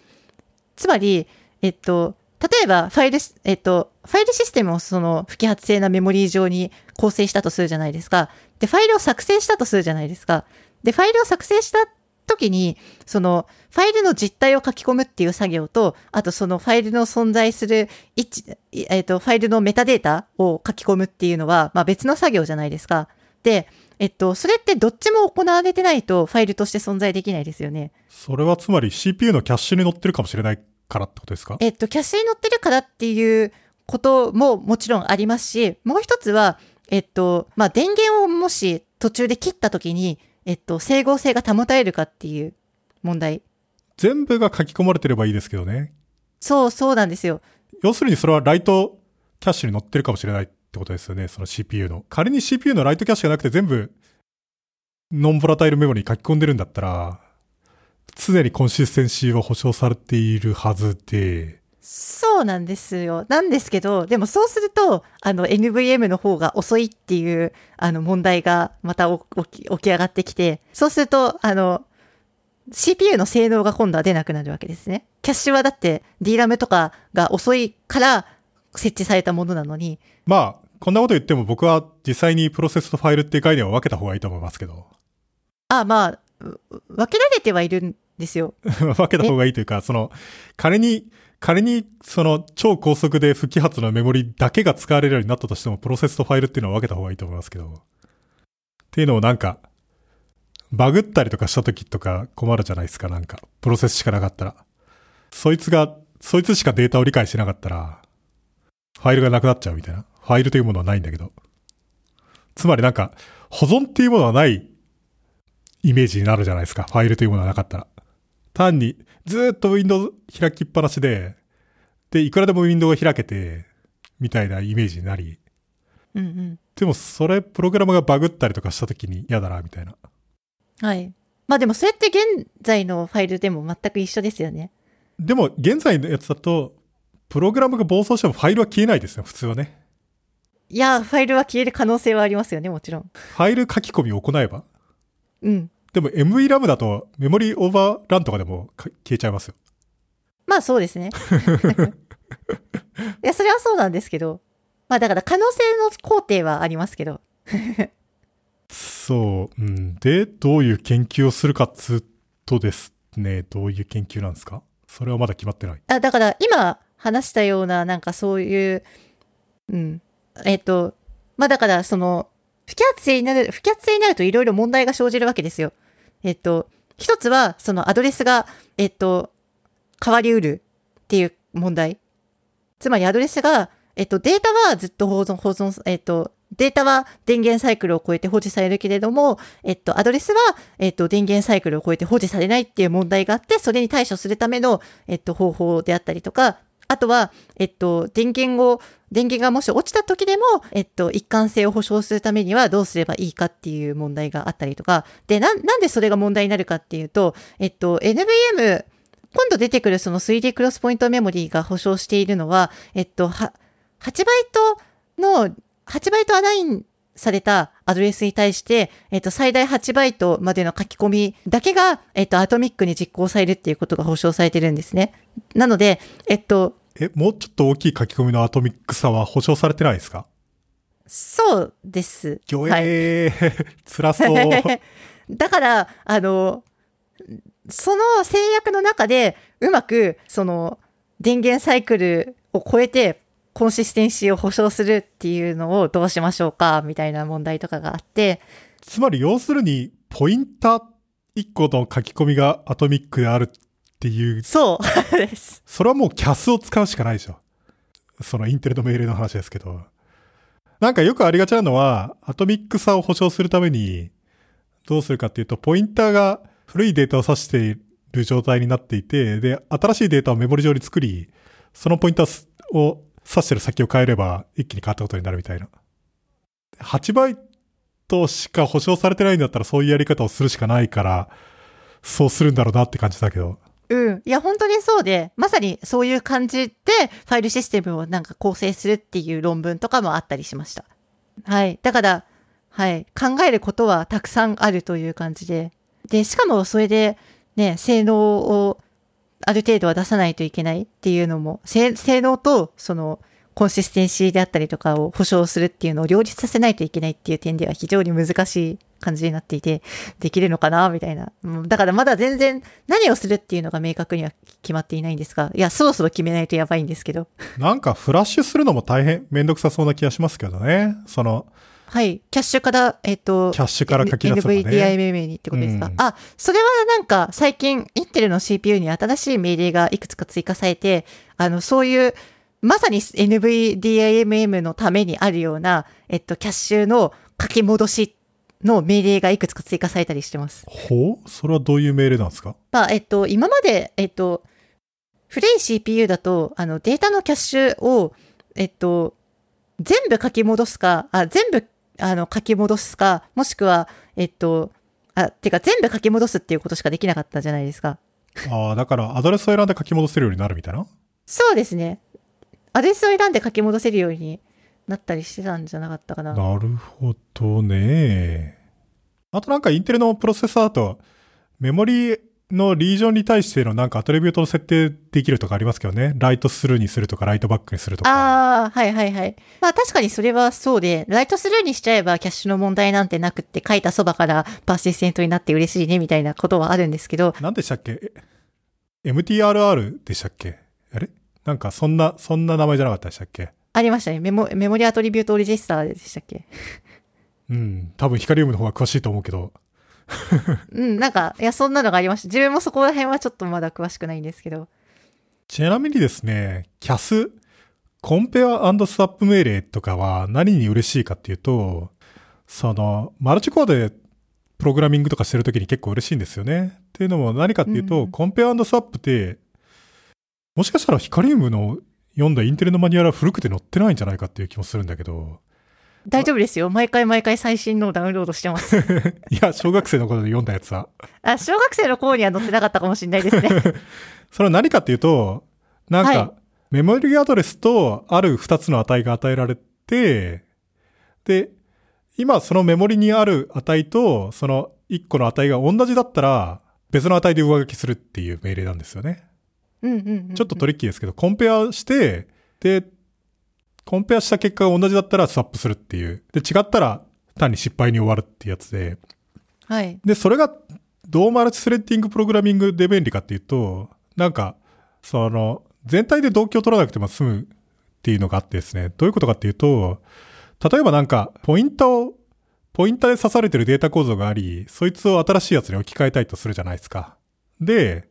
つまり、えっと、例えばファイル、えっと、ファイルシステムをその不揮発性なメモリー上に構成したとするじゃないですか。で、ファイルを作成したとするじゃないですか。で、ファイルを作成した時に、その、ファイルの実態を書き込むっていう作業と、あとそのファイルの存在する位置、えっと、ファイルのメタデータを書き込むっていうのは、まあ別の作業じゃないですか。で、えっと、それってどっちも行われてないとファイルとして存在できないですよね。それはつまり CPU のキャッシュに載ってるかもしれないからってことですか？えっと、キャッシュに載ってるからっていうことももちろんありますし、もう一つは、えっと、まあ、電源をもし途中で切った時に、えっと、整合性が保たれるかっていう問題。全部が書き込まれてればいいですけどね。そう、そうなんですよ。要するにそれはライトキャッシュに載ってるかもしれないってことですよね、その CPU の。仮に CPU のライトキャッシュがなくて全部ノンボラタイルメモリに書き込んでるんだったら、常にコンシステンシーは保証されているはずで、そうなんですよ。なんですけど、でもそうすると、あの、NVM の方が遅いっていう、あの、問題がまた起き起き上がってきて、そうすると、あの、CPU の性能が今度は出なくなるわけですね。キャッシュはだって DRAM とかが遅いから設置されたものなのに、まあ、こんなこと言っても僕は実際にプロセスとファイルっていう概念を分けた方がいいと思いますけど、あまあ、う分けられてはいるんですよ。分けた方がいいというか、その、仮に、仮に、その、超高速で不揮発のメモリだけが使われるようになったとしても、プロセスとファイルっていうのは分けた方がいいと思いますけど。っていうのをなんか、バグったりとかした時とか困るじゃないですか、なんか。プロセスしかなかったら。そいつが、そいつしかデータを理解してなかったら、ファイルがなくなっちゃうみたいな。ファイルというものはないんだけど。つまりなんか、保存っていうものはないイメージになるじゃないですか。ファイルというものはなかったら。単に、ずーっとウィンドウ開きっぱなしで、で、いくらでもウィンドウが開けて、みたいなイメージになり、うんうん。でもそれ、プログラムがバグったりとかした時に嫌だな、みたいな。はい。まあでもそれって現在のファイルでも全く一緒ですよね。でも、現在のやつだと、プログラムが暴走してもファイルは消えないですね、普通はね。いや、ファイルは消える可能性はありますよね、もちろん。ファイル書き込みを行えば。うん。でも MVRAM だとメモリーオーバーランとかでもか消えちゃいますよ。まあそうですね。いや、それはそうなんですけど。まあだから可能性の工程はありますけど。そう。うん。で、どういう研究をするかっつうとですね、どういう研究なんですか？それはまだ決まってない。あだから今話したようななんかそういう、うん。えっ、と、まあだからその、不揮発性になる、不揮発性になるといろいろ問題が生じるわけですよ。えっ、と、一つはそのアドレスが、えっ、と、変わりうるっていう問題。つまりアドレスが、えっと、データはずっと保存、保存、えっと、データは電源サイクルを超えて保持されるけれども、えっと、アドレスは、えっと、電源サイクルを超えて保持されないっていう問題があって、それに対処するための、えっと、方法であったりとか、あとは、えっと、電源を、電源がもし落ちた時でも、えっと、一貫性を保証するためにはどうすればいいかっていう問題があったりとか、で、な、なんでそれが問題になるかっていうと、えっと、NVM 今度出てくるその 3D クロスポイントメモリーが保証しているのは、えっと、は、8バイトの、8バイトアラインされたアドレスに対して、えっと、最大8バイトまでの書き込みだけが、えっと、アトミックに実行されるっていうことが保証されてるんですね。なので、えっと、え、もうちょっと大きい書き込みのアトミックさは保証されてないですか？そうです。ぎょはいえー、辛そう。だから、あの、その制約の中で、うまく、その、電源サイクルを超えて、コンシステンシーを保証するっていうのをどうしましょうか、みたいな問題とかがあって、つまり要するに、ポインター1個の書き込みがアトミックであるっていう、そうです。それはもうキャスを使うしかないでしょ。そのインテルの命令の話ですけど。なんかよくありがちなのは、アトミックさを保証するために、どうするかっていうと、ポインターが古いデータを指している状態になっていて、で、新しいデータをメモリ上に作り、そのポインターを指してる先を変えれば一気に変わったことになるみたいな。8バイトしか保証されてないんだったらそういうやり方をするしかないから、そうするんだろうなって感じだけど。うん。いや、本当にそうで、まさにそういう感じで、ファイルシステムをなんか構成するっていう論文とかもあったりしました。はい。だから、はい。考えることはたくさんあるという感じで。で、しかもそれで、ね、性能をある程度は出さないといけないっていうのも、性性能と、その、コンシステンシーであったりとかを保証するっていうのを両立させないといけないっていう点では非常に難しい感じになっていて、できるのかなみたいな。うんだからまだ全然何をするっていうのが明確には決まっていないんですが、いや、そろそろ決めないとやばいんですけど。なんかフラッシュするのも大変めんどくさそうな気がしますけどね。その、はい。キャッシュから、えっ、と、キャッシュから書き出すね NVDIMM にってことですか、うんあ、それはなんか最近、インテルの CPU に新しい命令がいくつか追加されて、あの、そういう、まさに NVDIMM のためにあるような、えっと、キャッシュの書き戻しの命令がいくつか追加されたりしてます。ほう？それはどういう命令なんですか？まあ、えっと、今まで、えっと、古い CPU だと、あの、データのキャッシュを、えっと、全部書き戻すか、あ、全部、あの、書き戻すか、もしくは、えっと、あ、てか全部書き戻すっていうことしかできなかったじゃないですか。ああ、だからアドレスを選んで書き戻せるようになるみたいな？そうですね。アドレスを選んで書き戻せるようになったりしてたんじゃなかったかな。なるほどね。あとなんかインテルのプロセッサーだと、メモリのリージョンに対してのなんかアトリビュートを設定できるとかありますけどね。ライトスルーにするとか、ライトバックにするとか。ああ、はいはいはい。まあ確かにそれはそうで、ライトスルーにしちゃえばキャッシュの問題なんてなくって書いたそばからパーシステントになって嬉しいねみたいなことはあるんですけど、何でしたっけ？え ?MTRR でしたっけ？あれ？なんかそんな、そんな名前じゃなかったでしたっけ？ありましたね。メモ、メモリアトリビュートレジスターでしたっけ？うん。多分ヒカリウムの方が詳しいと思うけど。うん、なんか、いや、そんなのがありました。自分もそこら辺はちょっとまだ詳しくないんですけど。ちなみにですね、CAS、コンペアスワップ命令とかは何に嬉しいかっていうと、その、マルチコアでプログラミングとかしてるときに結構嬉しいんですよね。っていうのも何かっていうと、うんコンペアスワップって、もしかしたらヒカリウムの読んだインテルのマニュアルは古くて載ってないんじゃないかっていう気もするんだけど、大丈夫ですよ。毎回毎回最新のをダウンロードしてます。いや、小学生の頃で読んだやつは。あ、小学生の頃には載ってなかったかもしれないですね。それは何かっていうと、なんか、はいメモリアドレスとある2つの値が与えられて、で、今そのメモリにある値とその1個の値が同じだったら別の値で上書きするっていう命令なんですよね。うんうんうんうん。ちょっとトリッキーですけど、コンペアして、で、コンペアした結果が同じだったらスワップするっていう。で、違ったら単に失敗に終わるっていうやつで、はい。で、それがどうマルチスレッディングプログラミングで便利かっていうと、なんか、その、全体で同期を取らなくても済むっていうのがあってですね、どういうことかっていうと、例えばなんか、ポインタを、ポインタで刺されてるデータ構造があり、そいつを新しいやつに置き換えたいとするじゃないですか。で、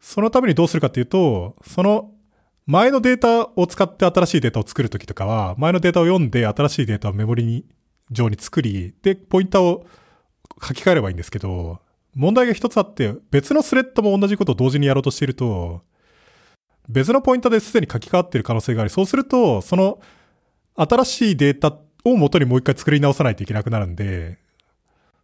そのためにどうするかっていうと、その前のデータを使って新しいデータを作るときとかは、前のデータを読んで新しいデータをメモリに、上に作り、で、ポインターを書き換えればいいんですけど、問題が一つあって、別のスレッドも同じことを同時にやろうとしていると、別のポインターですでに書き換わっている可能性があり、そうすると、その新しいデータを元にもう一回作り直さないといけなくなるんで、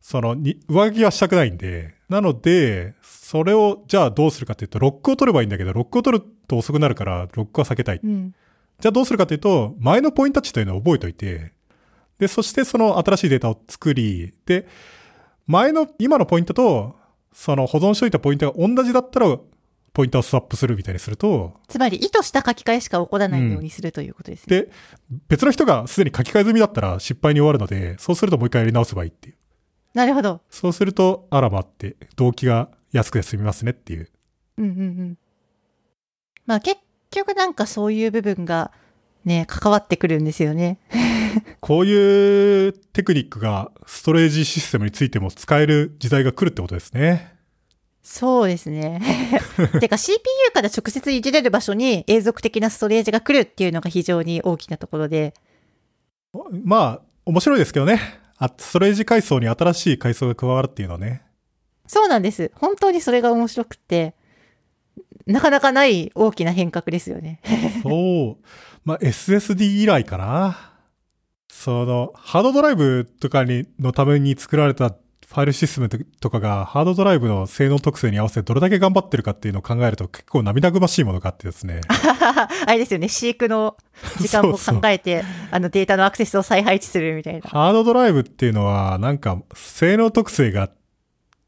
その、上書きはしたくないんで、なので、それを、じゃあどうするかっていうと、ロックを取ればいいんだけど、ロックを取ると遅くなるから、ロックは避けたい。うん。じゃあどうするかというと、前のポイント値というのを覚えておいて、で、そしてその新しいデータを作り、で、前の、今のポイントと、その保存しといたポイントが同じだったら、ポイントをスワップするみたいにすると、つまり、意図した書き換えしか起こらないようにするということですね。で、別の人がすでに書き換え済みだったら失敗に終わるので、そうするともう一回やり直せばいいっていう。なるほど。そうすると、あらばって、動機が安くて済みますねっていう。うんうんうん。まあ結局なんかそういう部分がね、関わってくるんですよね。こういうテクニックがストレージシステムについても使える時代が来るってことですね。そうですね。てか CPU から直接いじれる場所に永続的なストレージが来るっていうのが非常に大きなところで。まあ、面白いですけどね。あストレージ階層に新しい階層が加わるっていうのはね。そうなんです。本当にそれが面白くて、なかなかない大きな変革ですよね。そう。まあ、SSD 以来かな。その、ハードドライブとかに、のために作られたファイルシステムとかが、ハードドライブの性能特性に合わせてどれだけ頑張ってるかっていうのを考えると結構涙ぐましいものがあってですね。あれですよね、飼育の時間も考えて、あのデータのアクセスを再配置するみたいな。ハードドライブっていうのは、なんか、性能特性が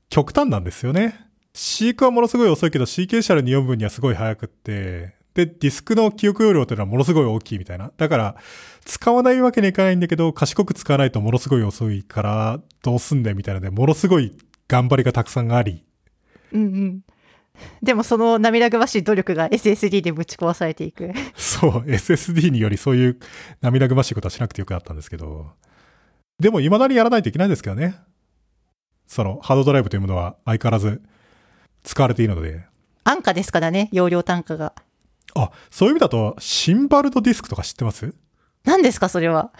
極端なんですよね。飼育はものすごい遅いけど、CK シャルに読む分にはすごい速くって、で、ディスクの記憶容量というのはものすごい大きいみたいな。だから、使わないわけにいかないんだけど、賢く使わないとものすごい遅いから、どうすんだよみたいなので、ものすごい頑張りがたくさんあり。うんうん。でもその涙ぐましい努力が SSD でぶち壊されていく。そう、SSD によりそういう涙ぐましいことはしなくてよくなったんですけど。でも未だにやらないといけないんですけどね。その、ハードドライブというものは相変わらず使われているので。安価ですからね、容量単価が。あ、そういう意味だと、シンバルドディスクとか知ってます？何ですか、それは。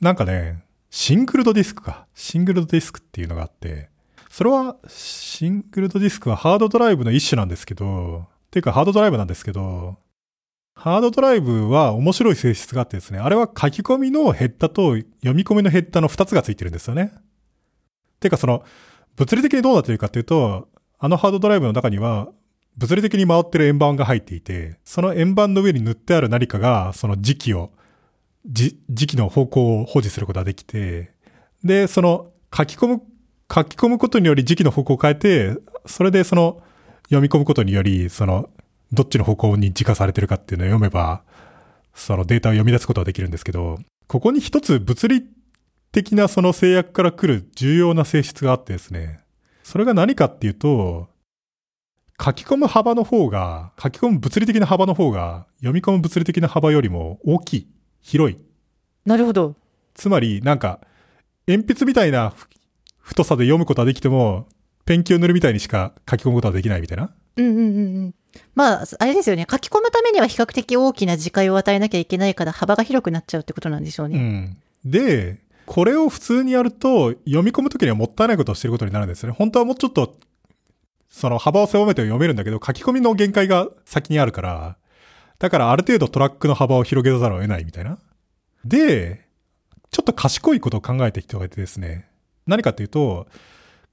なんかね、シングルドディスクか。シングルドディスクっていうのがあって、それは、シングルドディスクはハードドライブの一種なんですけど、っていうかハードドライブなんですけど、ハードドライブは面白い性質があってですね、あれは書き込みのヘッダと読み込みのヘッダの2つがついてるんですよね。ていうかその、物理的にどうなっているかっていうと、あのハードドライブの中には、物理的に回ってる円盤が入っていて、その円盤の上に塗ってある何かが、その時期を、じ時期の方向を保持することができて、で、その書き込む、書き込むことにより時期の方向を変えて、それでその読み込むことにより、その、どっちの方向に時化されてるかっていうのを読めば、そのデータを読み出すことができるんですけど、ここに一つ物理的なその制約から来る重要な性質があってですね、それが何かっていうと、書き込む幅の方が、書き込む物理的な幅の方が、読み込む物理的な幅よりも大きい、広い。なるほど。つまり、なんか、鉛筆みたいな太さで読むことはできても、ペンキを塗るみたいにしか書き込むことはできないみたいな。うんうんうんうん。まあ、あれですよね。書き込むためには比較的大きな時間を与えなきゃいけないから幅が広くなっちゃうってことなんでしょううね。ん。で、これを普通にやると、読み込むときにはもったいないことをしてることになるんですよね。本当はもうちょっと、その幅を狭めて読めるんだけど、書き込みの限界が先にあるから、だからある程度トラックの幅を広げざるを得ないみたいな。で、ちょっと賢いことを考えた人がいてですね。何かっていうと、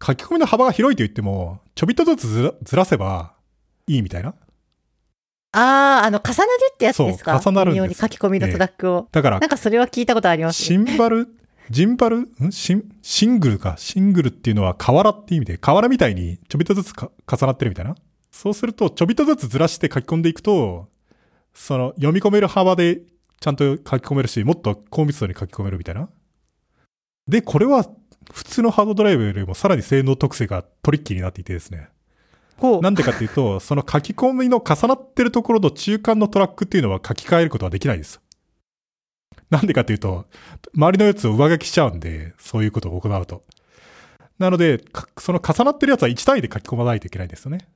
書き込みの幅が広いと言っても、ちょびっとずつずらずらせばいいみたいな。ああ、あの、重なるってやつですか？そう重なるんですに書き込みのトラックを。だからなんかそれは聞いたことあります、シンバル、ジンバル？ん？シン、シングルか。シングルっていうのは河原って意味で、河原みたいにちょびっとずつか重なってるみたいな？そうすると、ちょびっとずつずらして書き込んでいくと、その読み込める幅でちゃんと書き込めるし、もっと高密度に書き込めるみたいな？で、これは普通のハードドライブよりもさらに性能特性がトリッキーになっていてですね。なんでかっていうと、その書き込みの重なってるところと中間のトラックっていうのは書き換えることはできないです。なんでかっていうと、周りのやつを上書きしちゃうんで、そういうことを行うと。なので、かその重なってるやつは1単位で書き込まないといけないんですよね。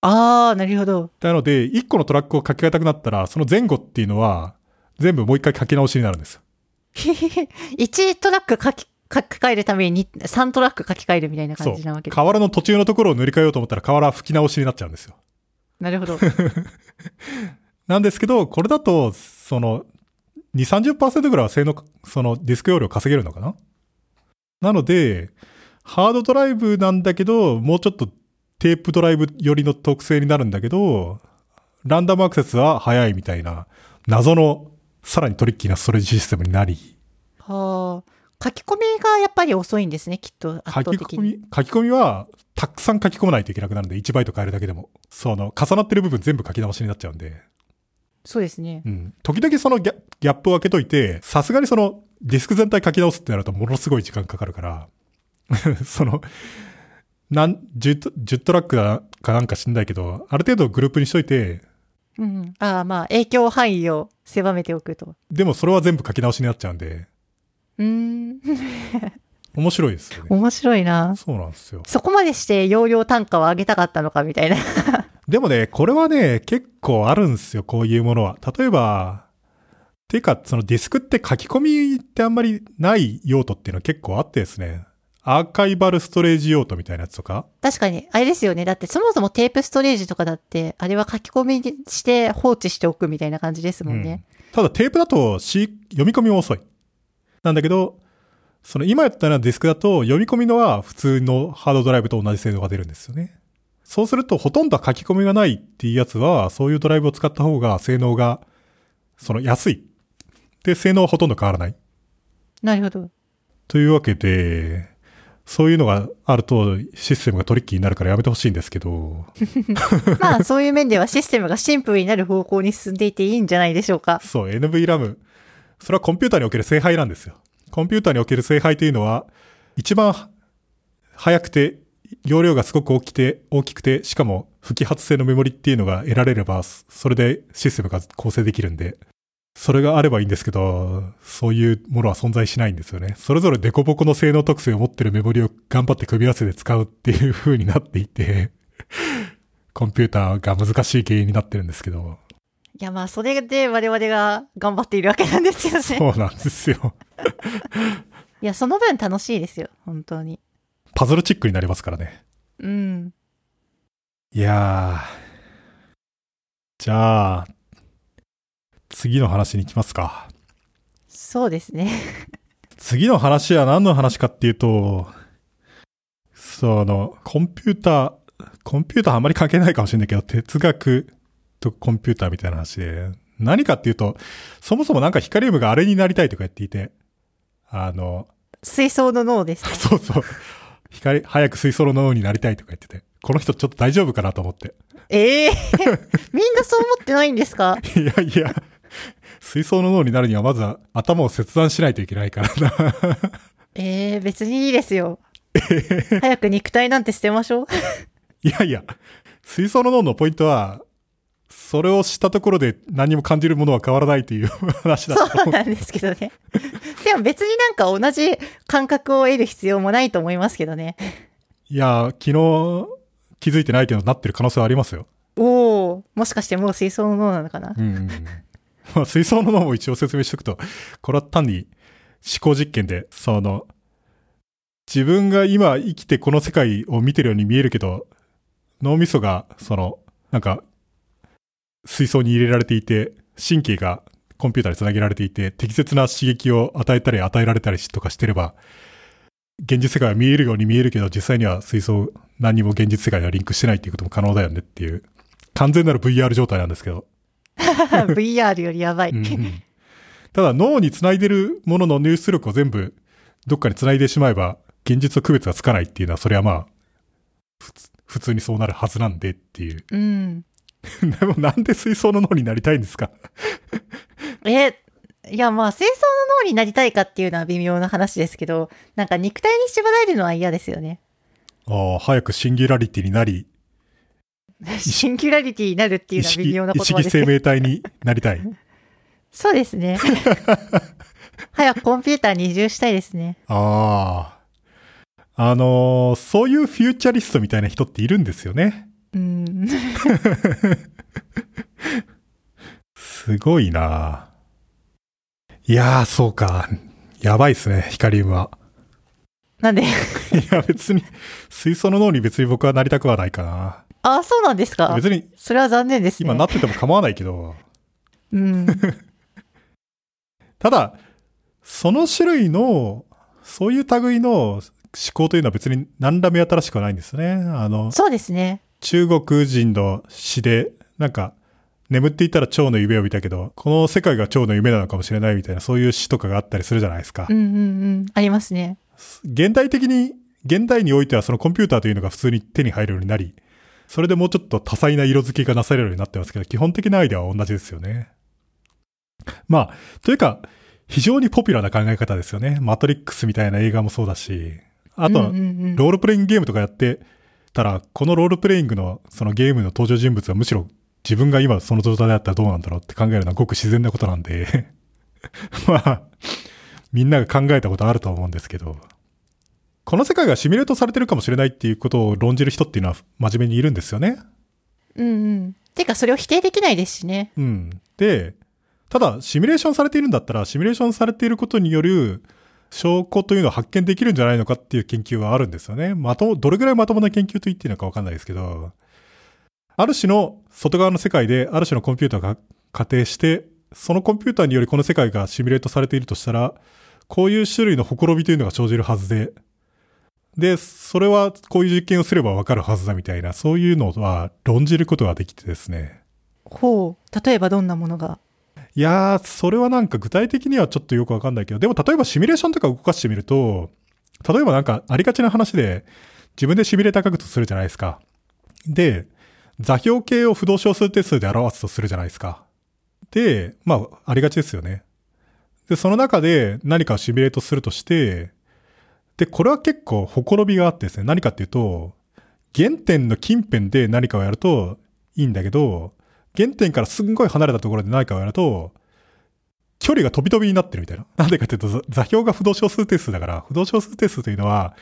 ああ、なるほど。なので、1個のトラックを書き換えたくなったら、その前後っていうのは、全部もう一回書き直しになるんです。1トラック書き、書き換えるために3トラック書き換えるみたいな感じなわけ。です。河原の途中のところを塗り替えようと思ったら、河原は吹き直しになっちゃうんですよ。なるほど。なんですけど、これだと、その、2、30%ぐらいは性能、そのディスク容量稼げるのかな？なので、ハードドライブなんだけど、もうちょっとテープドライブ寄りの特性になるんだけど、ランダムアクセスは早いみたいな、謎のさらにトリッキーなストレージシステムになり、はあ。書き込みがやっぱり遅いんですね、きっと。圧書き。込み、書き込みは、たくさん書き込まないといけなくなるんで、1バイト変えるだけでも。その、重なってる部分全部書き直しになっちゃうんで。そうですね。うん。時々そのギャギャップを開けといて、さすがにその、ディスク全体書き直すってなるとものすごい時間かかるから、その、なん、10ト、10トラックだかなんか知んないけど、ある程度グループにしといて、うんうん。ああ、まあ、影響範囲を狭めておくと。でもそれは全部書き直しになっちゃうんで、うーん。面白いですよね。面白いな。そうなんですよ。そこまでして容量単価を上げたかったのかみたいな。でもね、これはね、結構あるんですよ、こういうものは。例えば、ていうか、そのディスクって書き込みってあんまりない用途っていうのは結構あってですね。アーカイバルストレージ用途みたいなやつとか。確かに、あれですよね。だってそもそもテープストレージとかだって、あれは書き込みして放置しておくみたいな感じですもんね。ただテープだと C 読み込みも遅い。なんだけど、その今やったようなディスクだと読み込みのは普通のハードドライブと同じ性能が出るんですよね。そうするとほとんど書き込みがないっていうやつは、そういうドライブを使った方が性能が、その安い。で、性能はほとんど変わらない。なるほど。というわけで、そういうのがあるとシステムがトリッキーになるからやめてほしいんですけど、まあ、そういう面ではシステムがシンプルになる方向に進んでいていいんじゃないでしょうか。そう、NVRAM。それはコンピューターにおける聖杯なんですよ。コンピューターにおける聖杯というのは、一番速くて、容量がすごく大きくて、大きくて、しかも不揮発性のメモリっていうのが得られれば、それでシステムが構成できるんで、それがあればいいんですけど、そういうものは存在しないんですよね。それぞれデコボコの性能特性を持ってるメモリを頑張って組み合わせて使うっていう風になっていて、コンピューターが難しい原因になってるんですけど、いや、まあ、それで我々が頑張っているわけなんですよね。そうなんですよ。いや、その分楽しいですよ。本当に。パズルチックになりますからね。うん。いやー。じゃあ、次の話に行きますか。そうですね。次の話は何の話かっていうと、その、コンピューター、コンピューターあんまり関係ないかもしれないけど、哲学とコンピューターみたいな話で、何かっていうと、そもそもなんかヒカリウムがあれになりたいとか言っていて、あの、水槽の脳ですね。そうそう、光、早く水槽の脳になりたいとか言ってて、この人ちょっと大丈夫かなと思って。ええ みんなそう思ってないんですか？いやいや、水槽の脳になるにはまずは頭を切断しないといけないからな。ええ別にいいですよ。早く肉体なんて捨てましょう。いやいや、水槽の脳のポイントは、それをしたところで何も感じるものは変わらないという話だ。そうなんですけどね。でも別になんか同じ感覚を得る必要もないと思いますけどね。いや、昨日気づいてないけどなってる可能性はありますよ。おおもしかしてもう水槽の脳なのかな？うん。まあ、水槽の脳も一応説明しておくと、これは単に思考実験で、その、自分が今生きてこの世界を見てるように見えるけど、脳みそが、その、なんか、水槽に入れられていて、神経がコンピューターにつなげられていて、適切な刺激を与えたり与えられたりとかしてれば、現実世界は見えるように見えるけど、実際には水槽、何にも現実世界にはリンクしてないっていうことも可能だよねっていう、完全なる VR 状態なんですけど。VR よりやばい。うんうんただ脳につないでるものの入出力を全部どっかにつないでしまえば、現実と区別がつかないっていうのは、それはまあ、普通普通にそうなるはずなんでっていう。うん。でもなんで水槽の脳になりたいんですか？え、いやまあ、清掃の脳になりたいかっていうのは微妙な話ですけど、なんか肉体に縛られるのは嫌ですよね。ああ、早くシンギュラリティになり、シンギュラリティになるっていうのは微妙な意識生言葉ですけど。命体になりたい。そうですね。早くコンピューターに移住したいですね。ああ。あのーそういうフューチャリストみたいな人っているんですよね。うん。すごいないやー、そうか。やばいっすね、ヒカリウムは。なんで、いや、別に、水槽の脳に別に僕はなりたくはないかな。あ、そうなんですか？別に、それは残念ですね。今なってても構わないけど、うん。ただ、その種類の、そういう類の考というのは別に何ら目新しくはないんですよね。あの、そうですね。中国人の詩で、なんか、眠っていたら蝶の夢を見たけど、この世界が蝶の夢なのかもしれないみたいな、そういう詩とかがあったりするじゃないですか。うんうんうん。ありますね。現代的に、現代においてはそのコンピューターというのが普通に手に入るようになり、それでもうちょっと多彩な色付けがなされるようになってますけど、基本的なアイデアは同じですよね。まあ、というか、非常にポピュラーな考え方ですよね。マトリックスみたいな映画もそうだし、あとロールプレイングゲームとかやってたら、このロールプレイングのそのゲームの登場人物はむしろ自分が今その状態だったらどうなんだろうって考えるのはごく自然なことなんで、まあ、みんなが考えたことあると思うんですけど、この世界がシミュレートされてるかもしれないっていうことを論じる人っていうのは真面目にいるんですよね。うんうん。てか、それを否定できないですしね。うん。で、ただ、シミュレーションされているんだったら、シミュレーションされていることによる証拠というのを発見できるんじゃないのかっていう研究はあるんですよね。まとも、どれぐらいまともな研究と言っていいのかわかんないですけど、ある種の外側の世界で、ある種のコンピューターが仮定して、そのコンピューターによりこの世界がシミュレートされているとしたら、こういう種類のほころびというのが生じるはずで、で、それはこういう実験をすればわかるはずだみたいな、そういうのは論じることができてですね。ほう。例えばどんなものが？いやー、それはなんか具体的にはちょっとよくわかんないけど、でも例えばシミュレーションとか動かしてみると、例えばなんかありがちな話で、自分でシミュレーター書くとするじゃないですか。で、座標系を不動小数定数で表すとするじゃないですか。で、まあ、ありがちですよね。で、その中で何かをシミュレートするとして、で、これは結構ほころびがあってですね、何かっていうと、原点の近辺で何かをやるといいんだけど、原点からすんごい離れたところで何かをやると、距離が飛び飛びになってるみたいな。なんでかっていうと、座座標が不動小数定数だから、不動小数定数というのは、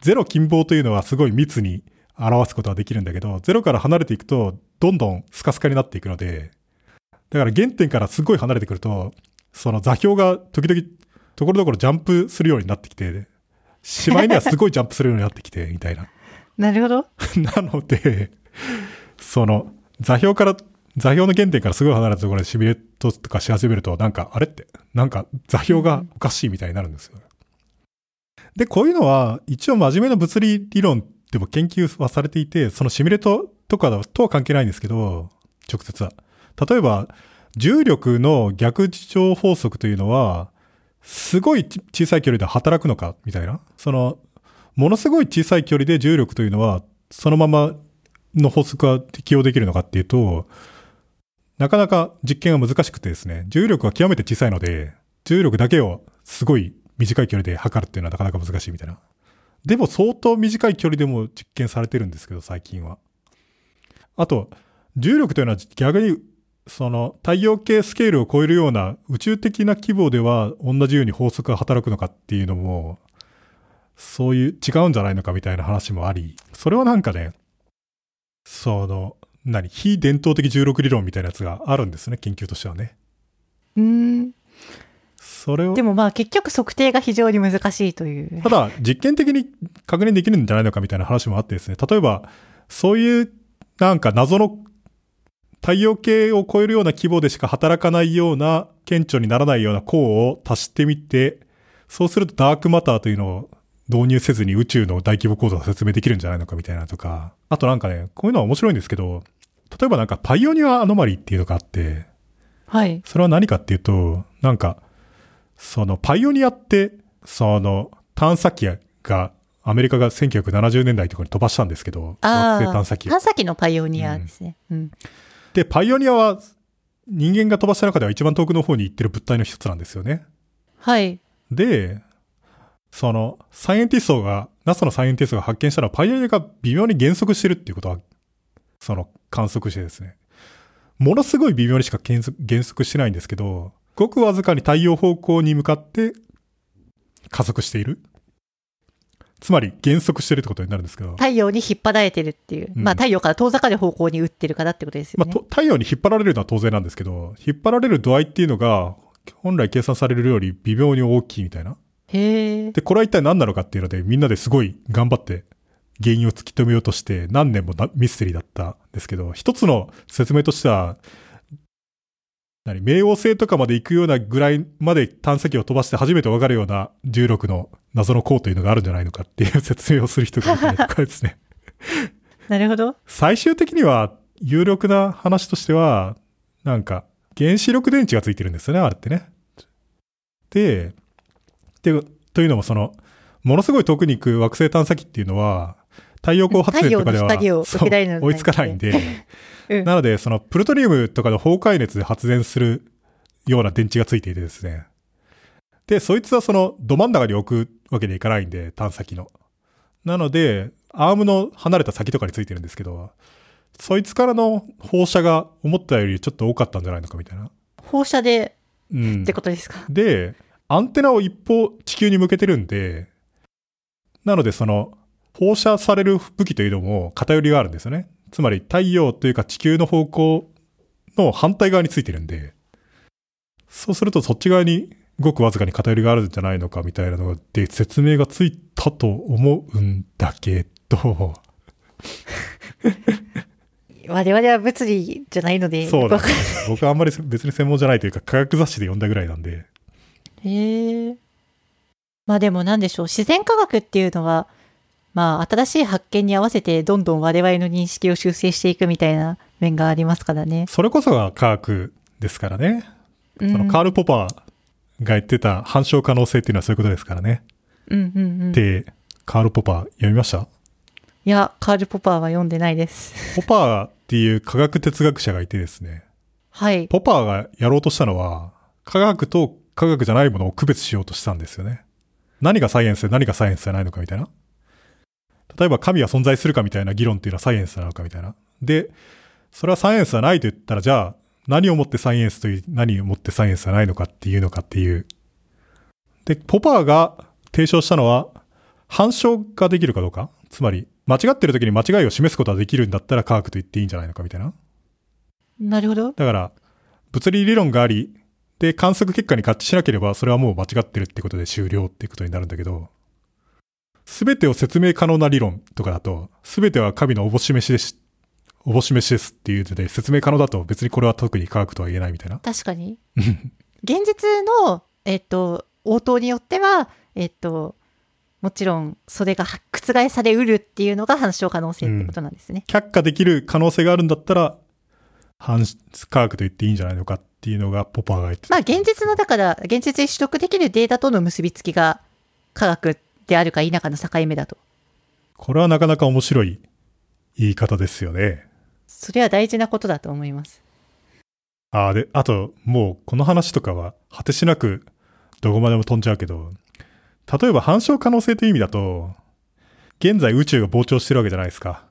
ゼロ近傍というのはすごい密に表すことができるんだけど、ゼロから離れていくと、どんどんスカスカになっていくので、だから原点からすごい離れてくると、その座標が時々、ところどころジャンプするようになってきて、しまいにはすごいジャンプするようになってきて、みたいな。なるほど。なので、その、座標から、座標の原点からすごい離れたところでシミュレートとかし始めると、なんか、あれって、なんか座標がおかしいみたいになるんですよ。で、こういうのは、一応真面目な物理理論でも研究はされていて、そのシミュレートとかとは関係ないんですけど、直接は。例えば、重力の逆事情法則というのは、すごい小さい距離で働くのか、みたいな。その、ものすごい小さい距離で重力というのは、そのままの法則が適用できるのかっていうと、なかなか実験は難しくてですね、重力は極めて小さいので、重力だけをすごい短い距離で測るっていうのはなかなか難しいみたいな。でも相当短い距離でも実験されてるんですけど、最近は。あと、重力というのは逆に、その太陽系スケールを超えるような宇宙的な規模では同じように法則が働くのかっていうのも、そういう違うんじゃないのかみたいな話もあり、それはなんかね、その、何、非伝統的重力理論みたいなやつがあるんですね、研究としてはね。うーん。それをで、もまあ結局測定が非常に難しいというた。だ実験的に確認できるんじゃないのかみたいな話もあってですね、例えば、そういうなんか謎の太陽系を超えるような規模でしか働かないような、顕著にならないような項を足してみて、そうするとダークマターというのを導入せずに宇宙の大規模構造を説明できるんじゃないのかみたいなとか、あとなんかね、こういうのは面白いんですけど、例えばなんかパイオニアアノマリーっていうのがあって、はい。それは何かっていうと、なんか、そのパイオニアって、その探査機が、アメリカが1970年代とかに飛ばしたんですけど、ああ。惑星探査機を探査機のパイオニアですね。うん。で、パイオニアは人間が飛ばした中では一番遠くの方に行ってる物体の一つなんですよね。はい。で、その、サイエンティストが、NASA のサイエンティストが発見したのは、パイオニアが微妙に減速してるっていうことは、その、観測してですね。ものすごい微妙にしか減速減速してないんですけど、ごくわずかに太陽方向に向かって加速している。つまり減速してるってことになるんですけど、太陽に引っ張られてるっていう。うんまあ太陽から遠ざかる方向に打ってるからってことですよまあ、太陽に引っ張られるのは当然なんですけど、引っ張られる度合いっていうのが、本来計算されるより微妙に大きいみたいな。へえ。で、これは一体何なのかっていうので、みんなですごい頑張って原因を突き止めようとして、何年もなミステリーだったんですけど、一つの説明としては、何冥王星とかまで行くようなぐらいまで探査機を飛ばして初めてわかるような重力の謎の項というのがあるんじゃないのかっていう説明をする人がいたりとかですね。なるほど。最終的には有力な話としては、なんか原子力電池がついてるんですよね、あれってね。で、で、というのもその、ものすごい遠くに行く惑星探査機っていうのは、太陽光発電とかでは追いつかないんで、うんなので、そのプルトニウムとかの崩壊熱で発電するような電池がついていてですね。で、そいつはそのど真ん中に置くわけにはいかないんで、探査機の。なので、アームの離れた先とかについてるんですけど、そいつからの放射が思ったよりちょっと多かったんじゃないのかみたいな。放射でうんって。ことですか？で、アンテナを一方地球に向けてるんで、なのでその放射される武器というのも偏りがあるんですよね。つまり太陽というか地球の方向の反対側についてるんで、そうするとそっち側にごくわずかに偏りがあるんじゃないのかみたいなので説明がついたと思うんだけど、我々は物理じゃないので、そうなんわかですよ僕はあんまり別に専門じゃないというか科学雑誌で読んだぐらいなんで、へえ。まあでもなんでしょう。自然科学っていうのは、まあ新しい発見に合わせてどんどん我々の認識を修正していくみたいな面がありますからね。それこそが科学ですからね。うん、そのカール・ポパーが言ってた反証可能性っていうのはそういうことですからね。うんうんうん。いで、カール・ポパー読みました？や、カール・ポパーは読んでないです。ポパーっていう科学哲学者がいてですね、はい。ポパーがやろうとしたのは、科学と科学じゃないものを区別しようとしたんですよね。何がサイエンスで何がサイエンスじゃないのかみたいな。例えば神は存在するかみたいな議論っていうのはサイエンスなのかみたいな。で、それはサイエンスじゃないと言ったら、じゃあ何をもってサイエンスという、何をもってサイエンスじゃないのかっていうのかっていう。で、ポパーが提唱したのは、反証ができるかどうかつまり、間違ってる時に間違いを示すことができるんだったら科学と言っていいんじゃないのかみたいな。なるほど。だから、物理理論があり、で、観測結果に合致しなければ、それはもう間違ってるってことで終了っていうことになるんだけど、すべてを説明可能な理論とかだと、すべては神のおぼし飯です、おぼし飯ですっていうので説明可能だと別にこれは特に科学とは言えないみたいな。確かに。現実の、えっと、応答によっては、えっと、もちろん、それが覆されうるっていうのが反証可能性ってことなんですね。却下できる可能性があるんだったら、反科学と言っていいんじゃないのかっていうのがポパーが言ってたまあ、現実の、だから、現実に取得できるデータとの結びつきが、科学であるか否かの境目だと。これはなかなか面白い言い方ですよね。それは大事なことだと思います。ああ、で、あと、もう、この話とかは、果てしなく、どこまでも飛んじゃうけど、例えば反証可能性という意味だと、現在宇宙が膨張してるわけじゃないですか。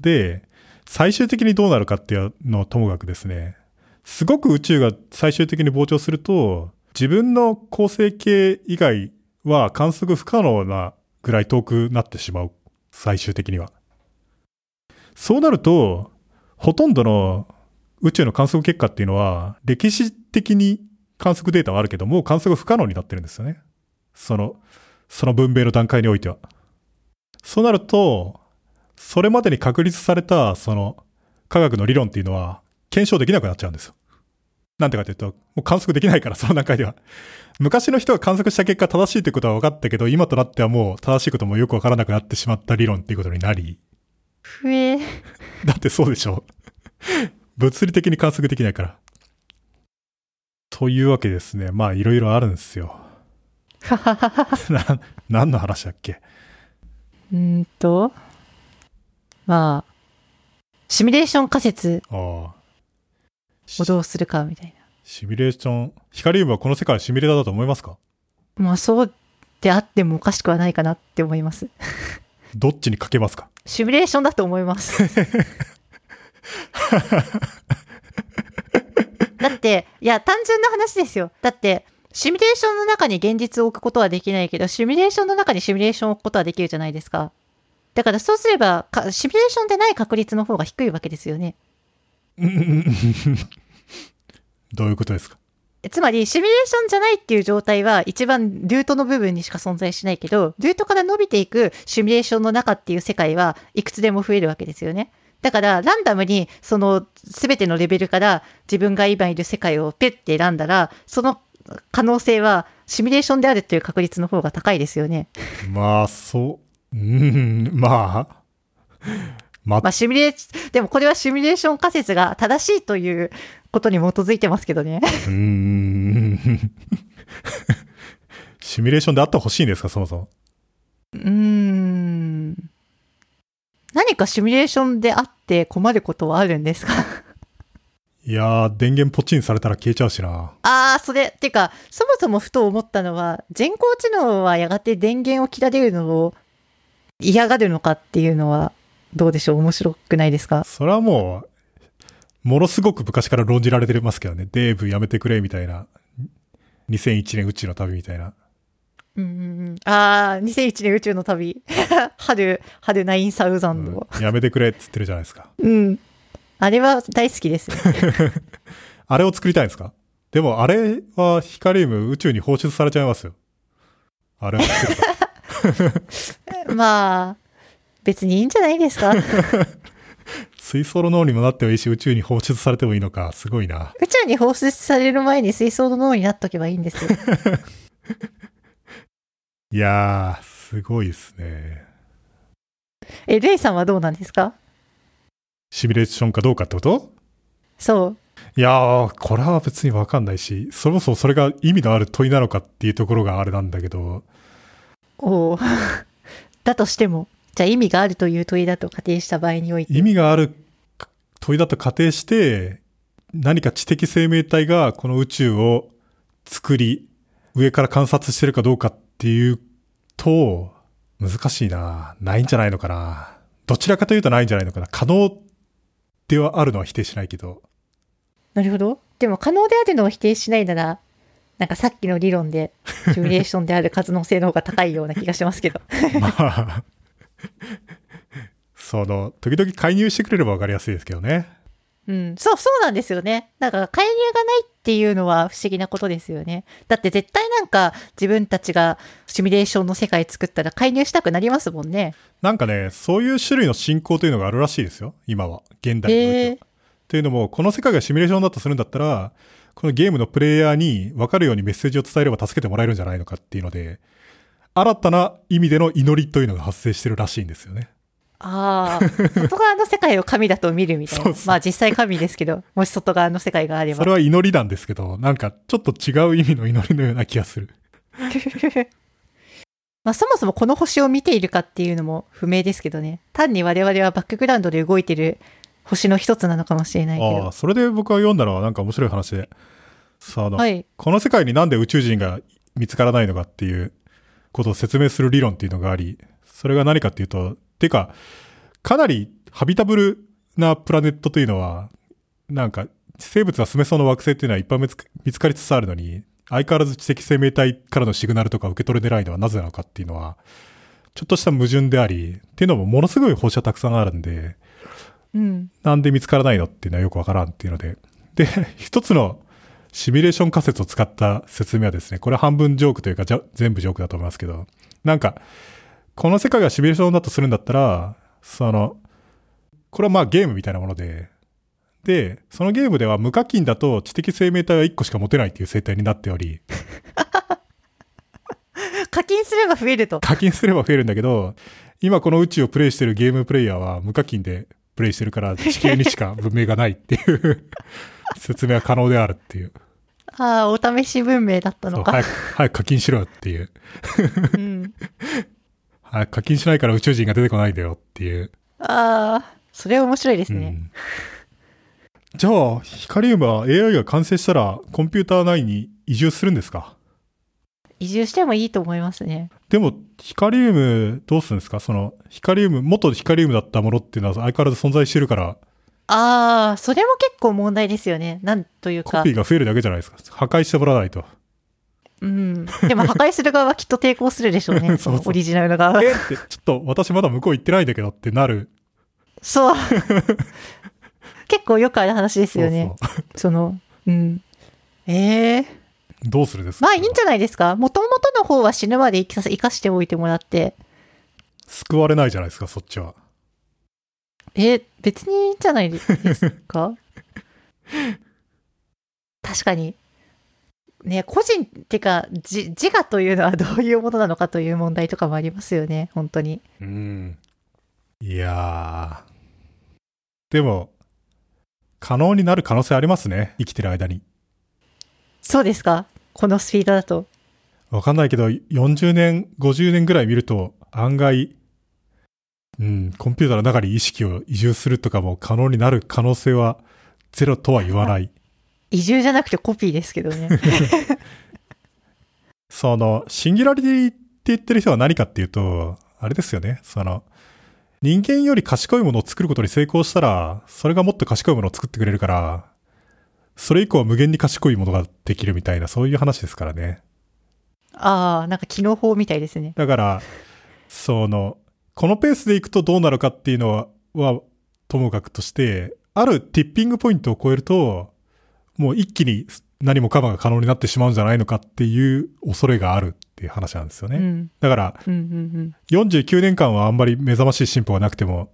で、最終的にどうなるかっていうのはともかくですね、すごく宇宙が最終的に膨張すると、自分の恒星系以外は観測不可能なぐらい遠くなってしまう。最終的には。そうなると、ほとんどの宇宙の観測結果っていうのは、歴史的に観測データはあるけど、もう観測不可能になってるんですよね。その、その文明の段階においては。そうなると、それまでに確立された、その、科学の理論っていうのは、検証できなくなっちゃうんですよ。なんてかというと、もう観測できないから、その段階では。昔の人が観測した結果正しいということは分かったけど、今となってはもう正しいこともよく分からなくなってしまった理論っていうことになり、ふえー。だってそうでしょ。物理的に観測できないから。というわけですね。まあ、いろいろあるんですよ。はははは。な、何の話だっけ？うーんと、まあ、シミュレーション仮説ああ。をどうするかみたいシミュレーション。ヒカリウムはこの世界はシミュレーターだと思いますか？な。まあ、そうであってもおかしくはないかなって思います。どっちにかけますか？シミュレーションだと思います。だって、いや、単純な話ですよ。だって、シミュレーションの中に現実を置くことはできないけど、シミュレーションの中にシミュレーションを置くことはできるじゃないですか。だからそうすれば、かシミュレーションでない確率の方が低いわけですよね。どういうことですか？つまり、シミュレーションじゃないっていう状態は一番ルートの部分にしか存在しないけど、ルートから伸びていくシミュレーションの中っていう世界はいくつでも増えるわけですよね。だから、ランダムにその全てのレベルから自分が今いる世界をペッて選んだら、その可能性はシミュレーションであるっていう確率の方が高いですよね。まあ、そう、うん、まあ、ままあ、シミュレー、でもこれはシミュレーション仮説が正しいということに基づいてますけどね。うーん。シミュレーションであってほしいんですか、そもそも？うーん。何かシミュレーションであって困ることはあるんですか？いやー、電源ポチンされたら消えちゃうしな。ああ、それ、てか、そもそもふと思ったのは、人工知能はやがて電源を切られるのを嫌がるのかっていうのは、どうでしょう？面白くないですか？それはもう、ものすごく昔から論じられてますけどね。デーブやめてくれみたいな。2001年宇宙の旅みたいな。うんうんうん。ああ、2001年宇宙の旅。春、春9000うんの。やめてくれって言ってるじゃないですか。うん。あれは大好きです。あれを作りたいんですか？でもあれはヒカリウム宇宙に放出されちゃいますよ。あれを作ると。まあ、別にいいんじゃないですか？水素の脳にもなってもいいし宇宙に放出されてもいいのか。すごいな。宇宙に放出される前に水槽の脳になっとけばいいんですよ。いやー、すごいですね。え、レイさんはどうなんですか？シミュレーションかどうかってこと？そう。いやー、これは別にわかんないし、そもそもそれが意味のある問いなのかっていうところがあれなんだけど、おお。だとしても、じゃあ意味があるという問いだと仮定した場合において。意味がある問いだと仮定して、何か知的生命体がこの宇宙を作り、上から観察してるかどうかっていうと、難しいな。ないんじゃないのかな。どちらかというとないんじゃないのかな。可能ではあるのは否定しないけど。なるほど。でも可能であるのを否定しないなら、なんかさっきの理論で、シミュレーションである可能性の方が高いような気がしますけど。まあ、その、時々介入してくれればわかりやすいですけどね。うん。そう、そうなんですよね。なんか介入がないっていうのは不思議なことですよね。だって絶対なんか自分たちがシミュレーションの世界作ったら介入したくなりますもんね。なんかね、そういう種類の進行というのがあるらしいですよ。今は。現代においては。というのも、この世界がシミュレーションだとするんだったら、このゲームのプレイヤーに分かるようにメッセージを伝えれば助けてもらえるんじゃないのかっていうので、新たな意味での祈りというのが発生してるらしいんですよね。ああ、外側の世界を神だと見るみたいな。そうそうまあ実際神ですけど、もし外側の世界があれば。それは祈りなんですけど、なんかちょっと違う意味の祈りのような気がする。まあそもそもこの星を見ているかっていうのも不明ですけどね。単に我々はバックグラウンドで動いてる星の一つなのかもしれないけど。ああ、それで僕が読んだのはなんか面白い話で。はい。この世界になんで宇宙人が見つからないのかっていうことを説明する理論っていうのがあり、それが何かっていうと、てか、かなりハビタブルなプラネットというのは、なんか生物が住めそうな惑星っていうのはいっぱい見つ見つかりつつあるのに、相変わらず知的生命体からのシグナルとか受け取れてないのはなぜなのかっていうのは、ちょっとした矛盾であり、っていうのもものすごい放射たくさんあるんで、うん。なんで見つからないのっていうのはよくわからんっていうので。で、一つのシミュレーション仮説を使った説明はですね、これ半分ジョークというか、じゃ全部ジョークだと思いますけど、なんか、この世界がシミュレーションだとするんだったら、その、これはまあゲームみたいなもので、で、そのゲームでは無課金だと知的生命体は1個しか持てないっていう生態になっており、課金すれば増えると。課金すれば増えるんだけど、今この宇宙をプレイしてるゲームプレイヤーは無課金でプレイしてるから地球にしか文明がないっていう 説明は可能であるっていう。ああ、お試し文明だったのか。早く、早く課金しろよっていう。うん。早く課金しないから宇宙人が出てこないんだよっていう。ああ、それは面白いですね。うん。じゃあ、ヒカリウムは AI が完成したらコンピューター内に移住するんですか？移住してもいいと思いますね。でも、ヒカリウムどうするんですか？その、ヒカリウム、元ヒカリウムだったものっていうのは相変わらず存在してるから、ああ、それも結構問題ですよね。なんというかコピー。が増えるだけじゃないですか。破壊してもらわないと。うん。でも破壊する側はきっと抵抗するでしょうね。そうそうオリジナルの側は。えって、ちょっと私まだ向こう行ってないんだけどってなる。そう。結構よくある話ですよね。そうその、うん。ええそうどうするですか？まあいいんじゃないですか。もともとの方は死ぬまで生かしておいてもらって。救われないじゃないですか、そっちは。え、別にいいんじゃないですか？確かに。ね、個人ってか、じ自我というのはどういうものなのかという問題とかもありますよね、本当に。うん。いやー。でも、可能になる可能性ありますね。生きてる間に。そうですか？このスピードだと。わかんないけど、40年、50年ぐらい見ると、案外、うん、コンピューターの中に意識を移住するとかも可能になる可能性はゼロとは言わない。移住じゃなくてコピーですけどね。その、シンギュラリティって言ってる人は何かっていうと、あれですよね。その、人間より賢いものを作ることに成功したら、それがもっと賢いものを作ってくれるから、それ以降は無限に賢いものができるみたいな、そういう話ですからね。ああ、なんか機能法みたいですね。だから、その、このペースでいくとどうなるかっていうのは、は、ともかくとして、あるティッピングポイントを超えると、もう一気に何もかもが可能になってしまうんじゃないのかっていう恐れがあるっていう話なんですよね。うん。だから、うんうん49年間はあんまり目覚ましい進歩がなくても、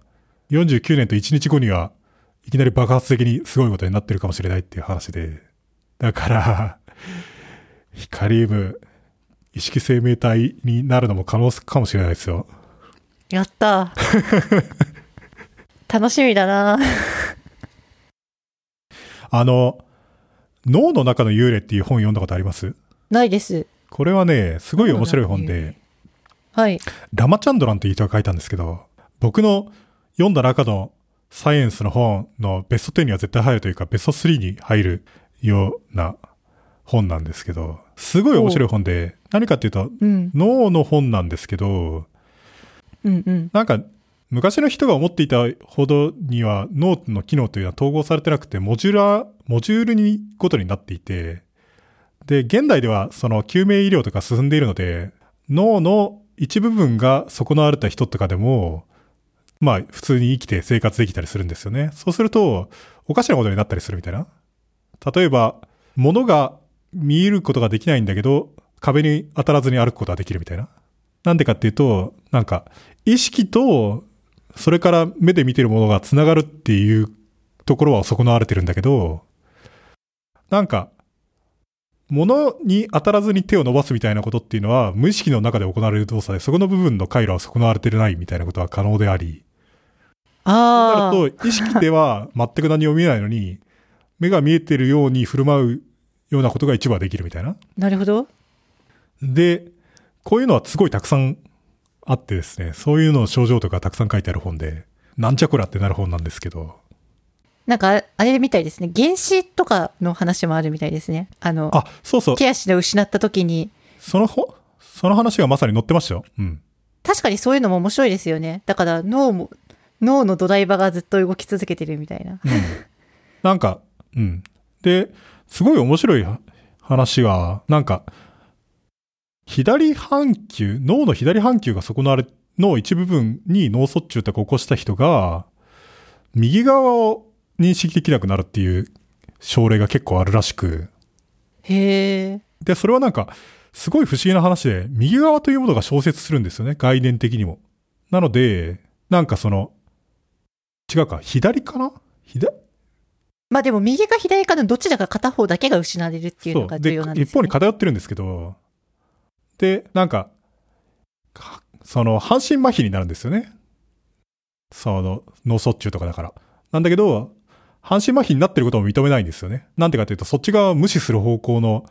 49年と1日後にはいきなり爆発的にすごいことになってるかもしれないっていう話で。だから、ヒカリウム、意識生命体になるのも可能かもしれないですよ。やったー 楽しみだなあの、脳の中の幽霊っていう本読んだことあります？ないです。これはね、すごい面白い本で、はい。ラマチャンドランっていう人が書いたんですけど、僕の読んだ中のサイエンスの本のベスト10には絶対入るというか、ベスト3に入るような本なんですけど、すごい面白い本で、何かっていうと、うん。脳の本なんですけど、うんうん。なんか、昔の人が思っていたほどには脳の機能というのは統合されてなくて、モジュラー、モジュールにごとになっていて、で、現代ではその救命医療とか進んでいるので、脳の一部分が損なわれた人とかでも、まあ普通に生きて生活できたりするんですよね。そうすると、おかしなことになったりするみたいな。例えば、物が見えることができないんだけど、壁に当たらずに歩くことができるみたいな。なんでかっていうと、なんか、意識と、それから目で見てるものが繋がるっていうところは損なわれてるんだけど、なんか、物に当たらずに手を伸ばすみたいなことっていうのは、無意識の中で行われる動作で、そこの部分の回路は損なわれてないみたいなことは可能であり、ああ。なると、意識では全く何も見えないのに、目が見えてるように振る舞うようなことが一部はできるみたいな。なるほど。で、こういうのはすごいたくさんあってですね、そういうのの症状とかたくさん書いてある本で、なんちゃこらってなる本なんですけど、なんか、あれみたいですね。原子とかの話もあるみたいですね。あの、あ、そうそう、手足を失った時に、そのほ、その話がまさに載ってましたよ。うん。確かにそういうのも面白いですよね。だから脳も、脳の土台場がずっと動き続けてるみたいな。うん。なんか、うん。で、すごい面白い話が、なんか、左半球、脳の左半球が損なわれ、の一部分に脳卒中とか起こした人が、右側を認識できなくなるっていう症例が結構あるらしく、へえ。で、それはなんか、すごい不思議な話で、右側というものが消失するんですよね、概念的にも。なので、なんかその、違うか、左かな？左？まあでも右か左かのどちらか片方だけが失われるっていうのが重要なんですよ、ね。一方に偏ってるんですけど、で、なんか、かその、半身麻痺になるんですよね。その、脳卒中とかだから。なんだけど、半身麻痺になってることも認めないんですよね。なんでかというと、そっち側を無視する方向の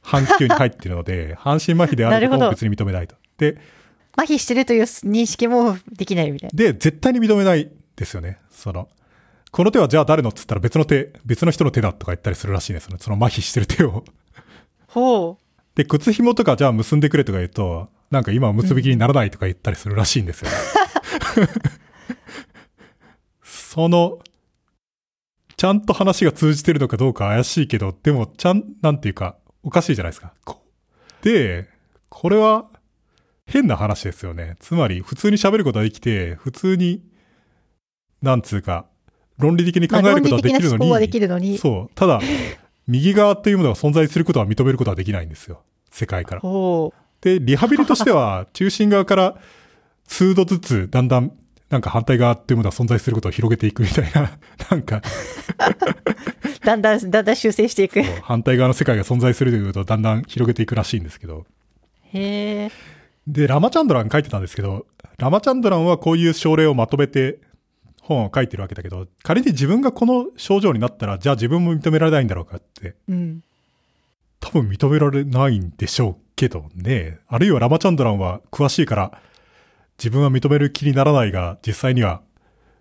半球に入ってるので、半身麻痺であることも別に認めないと。で、麻痺してるという認識もできないみたいな。で、絶対に認めないですよね。その、この手はじゃあ誰のっつったら別の手、別の人の手だとか言ったりするらしいんですよね。その麻痺してる手を。ほう。で、靴紐とかじゃあ結んでくれとか言うと、なんか今は結びきりにならないとか言ったりするらしいんですよ。その、ちゃんと話が通じてるのかどうか怪しいけど、でも、ちゃん、なんていうか、おかしいじゃないですか。こで、これは、変な話ですよね。つまり、普通に喋ることができて、普通に、なんつうか、論理的に考えることはできるのに、きるのに。そう。ただ、右側っていうものが存在することは認めることはできないんですよ。世界から。で、リハビリとしては、中心側から数度ずつだんだん、なんか反対側っていうものが存在することを広げていくみたいな、なんか、だんだん、だんだん修正していく。へ反対側の世界が存在するということをだんだん広げていくらしいんですけど。え。で、ラマチャンドラン書いてたんですけど、ラマチャンドランはこういう症例をまとめて本を書いてるわけだけど、仮に自分がこの症状になったら、じゃあ自分も認められないんだろうかって、うん。多分認められないんでしょうけどね。あるいはラマチャンドランは詳しいから、自分は認める気にならないが、実際には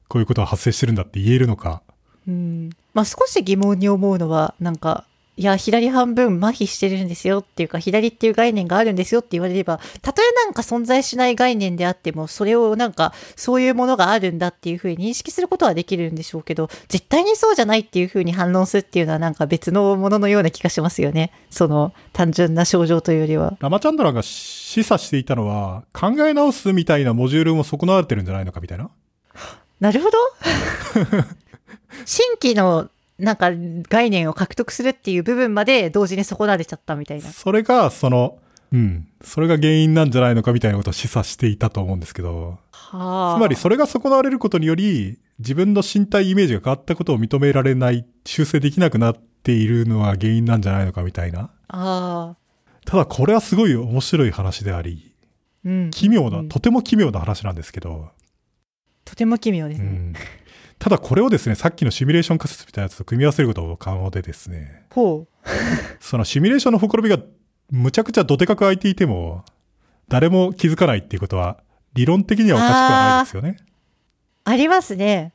こういうことが発生してるんだって言えるのか。うん。まあ少し疑問に思うのは、なんか、いや、左半分麻痺してるんですよっていうか、左っていう概念があるんですよって言われれば、たとえなんか存在しない概念であっても、それをなんか、そういうものがあるんだっていうふうに認識することはできるんでしょうけど、絶対にそうじゃないっていうふうに反論するっていうのはなんか別のもののような気がしますよね。その、単純な症状というよりは。ラマチャンドランが示唆していたのは、考え直すみたいなモジュールも損なわれてるんじゃないのかみたいな。なるほど。新規のなんか概念を獲得するっていう部分まで同時に損なわれちゃったみたいな。それが、その、うん。それが原因なんじゃないのかみたいなことを示唆していたと思うんですけど。はあ。つまりそれが損なわれることにより、自分の身体イメージが変わったことを認められない、修正できなくなっているのは原因なんじゃないのかみたいな。ああ。ただこれはすごい面白い話であり、うん。奇妙な、うんとても奇妙な話なんですけど、とても奇妙ですね。うん。ただこれをですね、さっきのシミュレーション仮説みたいなやつと組み合わせることも可能でですね、ほう。そのシミュレーションのほころびがむちゃくちゃどでかく開いていても、誰も気づかないっていうことは、理論的にはおかしくはないですよね。ありますね。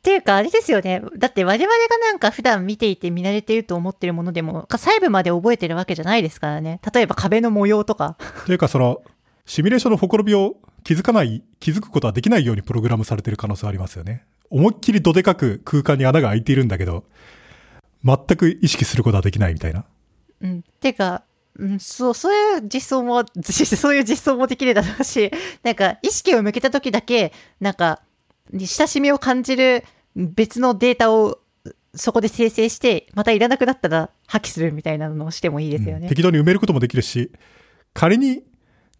っていうか、あれですよね。だって我々がなんか普段見ていて見慣れていると思ってるものでも、細部まで覚えてるわけじゃないですからね。例えば壁の模様とか。というかその、シミュレーションのほころびを気づかない、気づくことはできないようにプログラムされてる可能性はありますよね。思いっきりどでかく空間に穴が開いているんだけど、全く意識することはできないみたいな。うん。ていうか、うん、そう、そういう実装も、そういう実装もできるだろうし、なんか意識を向けた時だけ、なんか、親しみを感じる別のデータをそこで生成して、またいらなくなったら破棄するみたいなのをしてもいいですよね。うん適当に埋めることもできるし、仮に、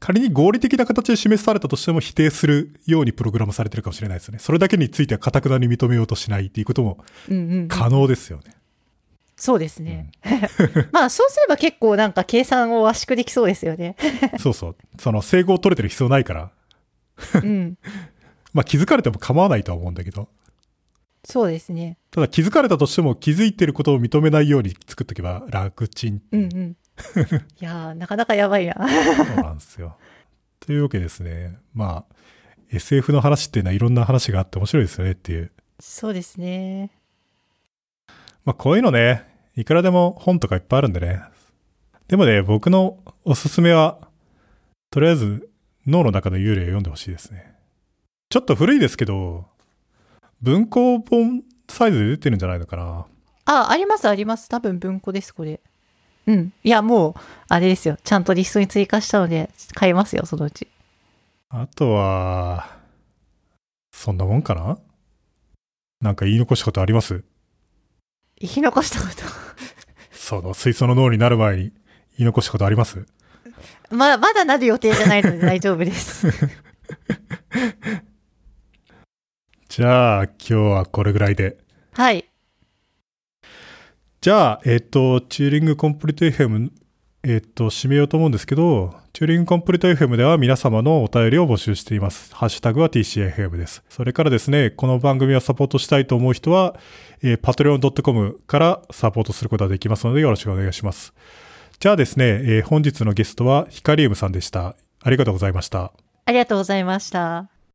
仮に合理的な形で示されたとしても否定するようにプログラムされてるかもしれないですよね。それだけについては堅くなに認めようとしないっていうこともうんうんうん可能ですよね。そうですね。まあ、そうすれば結構なんか計算を圧縮できそうですよね。そうそう。その整合取れてる必要ないから、うん。まあ気づかれても構わないとは思うんだけど、そうですね。ただ気づかれたとしても気づいてることを認めないように作っとけば楽ちん。いやー、なかなかやばいな。そうなんですよ。というわけですね。まあ、SF の話っていうのはいろんな話があって面白いですよねっていう。そうですね。まあこういうのね、いくらでも本とかいっぱいあるんでね。でもね、僕のおすすめは、とりあえず脳の中の幽霊を読んでほしいですね。ちょっと古いですけど、文庫本サイズで出てるんじゃないのかな。あ、ありますあります。多分文庫です、これ。うん。いや、もう、あれですよ。ちゃんとリストに追加したので、買いますよ、そのうち。あとは、そんなもんかな？なんか言い残したことあります？言い残したこと？その水素の脳になる前に言い残したことあります？ま、まだなる予定じゃないので 大丈夫です。じゃあ今日はこれぐらいで。はい。じゃあ、えっ、と、チューリングコンプリート FM、えっ、と、締めようと思うんですけど、チューリングコンプリート FM では皆様のお便りを募集しています。ハッシュタグは TCFM です。それからですね、この番組をサポートしたいと思う人は、えー、patreon.com からサポートすることができますのでよろしくお願いします。じゃあですね、えー本日のゲストはヒカリウムさんでした。ありがとうございました。ありがとうございました。